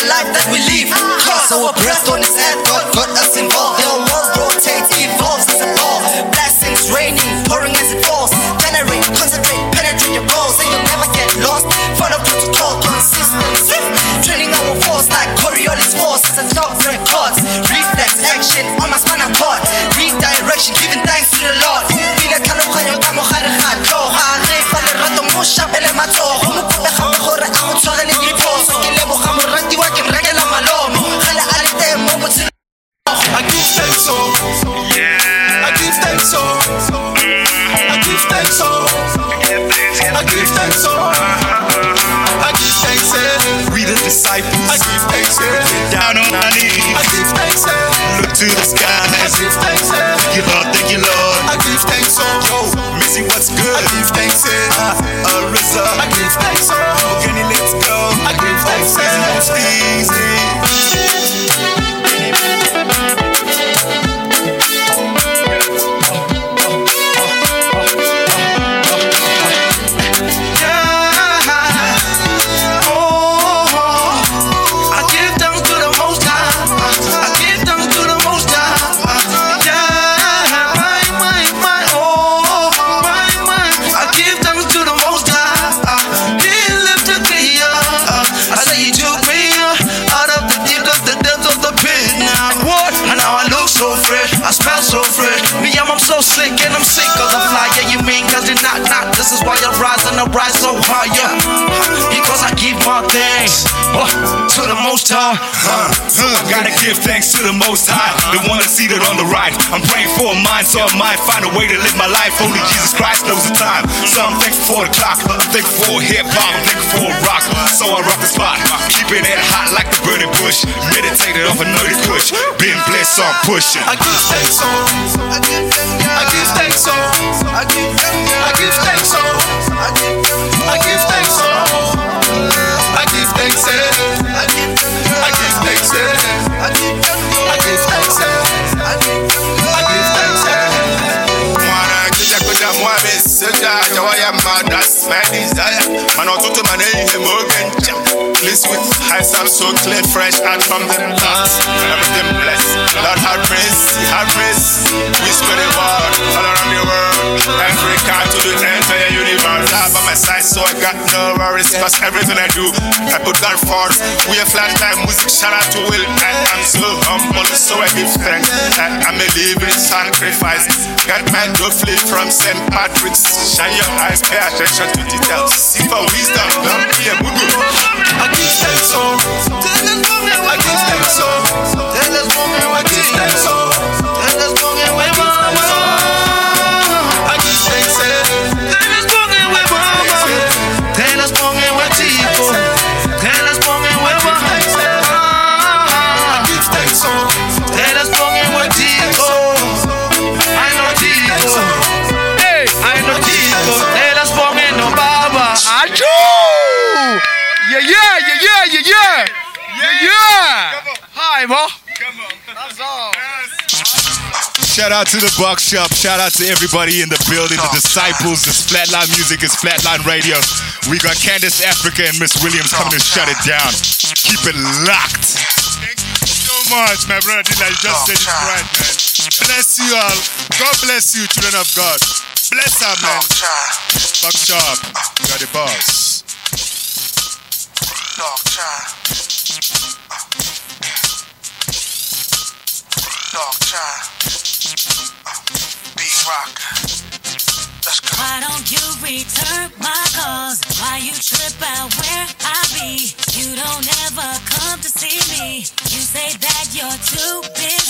Speaker 8: The life that we live. Cause our breath on his head, God got us involved. The world rotates, evolves as a ball. Blessings raining, pouring as it falls. Generate, concentrate, penetrate your goals, and you'll never get lost. Follow protocol, consistent. Training our force like Coriolis force as a top records. Reflex action on my spinal cord. Redirection, giving thanks to the Lord. Mo shapele matsogo. Mo kope gape gore a go tshwarele diphoso. Ke leboga moratiwa
Speaker 14: thanks, oh. I give thanks, oh. I give thanks, oh. I give thanks, oh. I give thanks, eh.
Speaker 2: We the disciples.
Speaker 14: I give thanks, eh.
Speaker 2: Down on our knees.
Speaker 14: I give thanks, eh.
Speaker 2: Look to the sky.
Speaker 14: I give thanks, eh.
Speaker 2: Thank you, Lord. Thank you, Lord.
Speaker 14: I give thanks, oh.
Speaker 2: Missy, what's good?
Speaker 14: I give thanks, eh.
Speaker 2: Uh, Arisa.
Speaker 14: I give thanks, oh.
Speaker 2: Kenny, let's go.
Speaker 14: I give thanks,
Speaker 2: Most
Speaker 14: eh.
Speaker 2: easy.
Speaker 11: To the Most High.
Speaker 2: Uh, uh, gotta give thanks to the Most High, the one that's seated on the right. I'm praying for a mind so I might find a way to live my life. Only Jesus Christ knows the time. So I'm thankful for the clock, I'm thankful for hip hop, I'm thankful for rock. So I rock the spot, keeping it hot like the burning bush. Meditated off a nerdy push, been blessed, so I'm pushing.
Speaker 14: I give thanks, oh. I give thanks, oh. I give I give thanks, oh. I give thanks, oh.
Speaker 2: Sija Jawa ya madas my desire Man oge
Speaker 16: with eyes up so clear, fresh out from the dust. Everything blessed. Lord have mercy, have mercy. We spread the word all around the world. Africa to the entire universe. I by my side, so I got no worries. Cause everything I do, I put God first. We have flat time music, shout out to Will. And I'm so humble, so I give thanks. And I'm a living sacrifice. Got my flip from St. Patrick's. Shine your eyes, pay attention to details. See for wisdom, don't be a mugu.
Speaker 15: I give thanks, oh.
Speaker 18: Yeah. Hi, Mo. That's all.
Speaker 2: Shout out to the Buck Shop. Shout out to everybody in the building, the disciples. This Flatline Music is Flatline Radio. We got Candace Africa and Miss Williams coming to shut it down. Keep it locked. Thank you so much, my brother. Dilla. You just said it right, man. Bless you all. God bless you, children of God. Bless her, man. Buck Shop. You got the boss.
Speaker 15: Dog child. Dog child. Big rock.
Speaker 19: Why don't you return my calls? Why you trip out where I be? You don't ever come to see me. You say that you're too busy.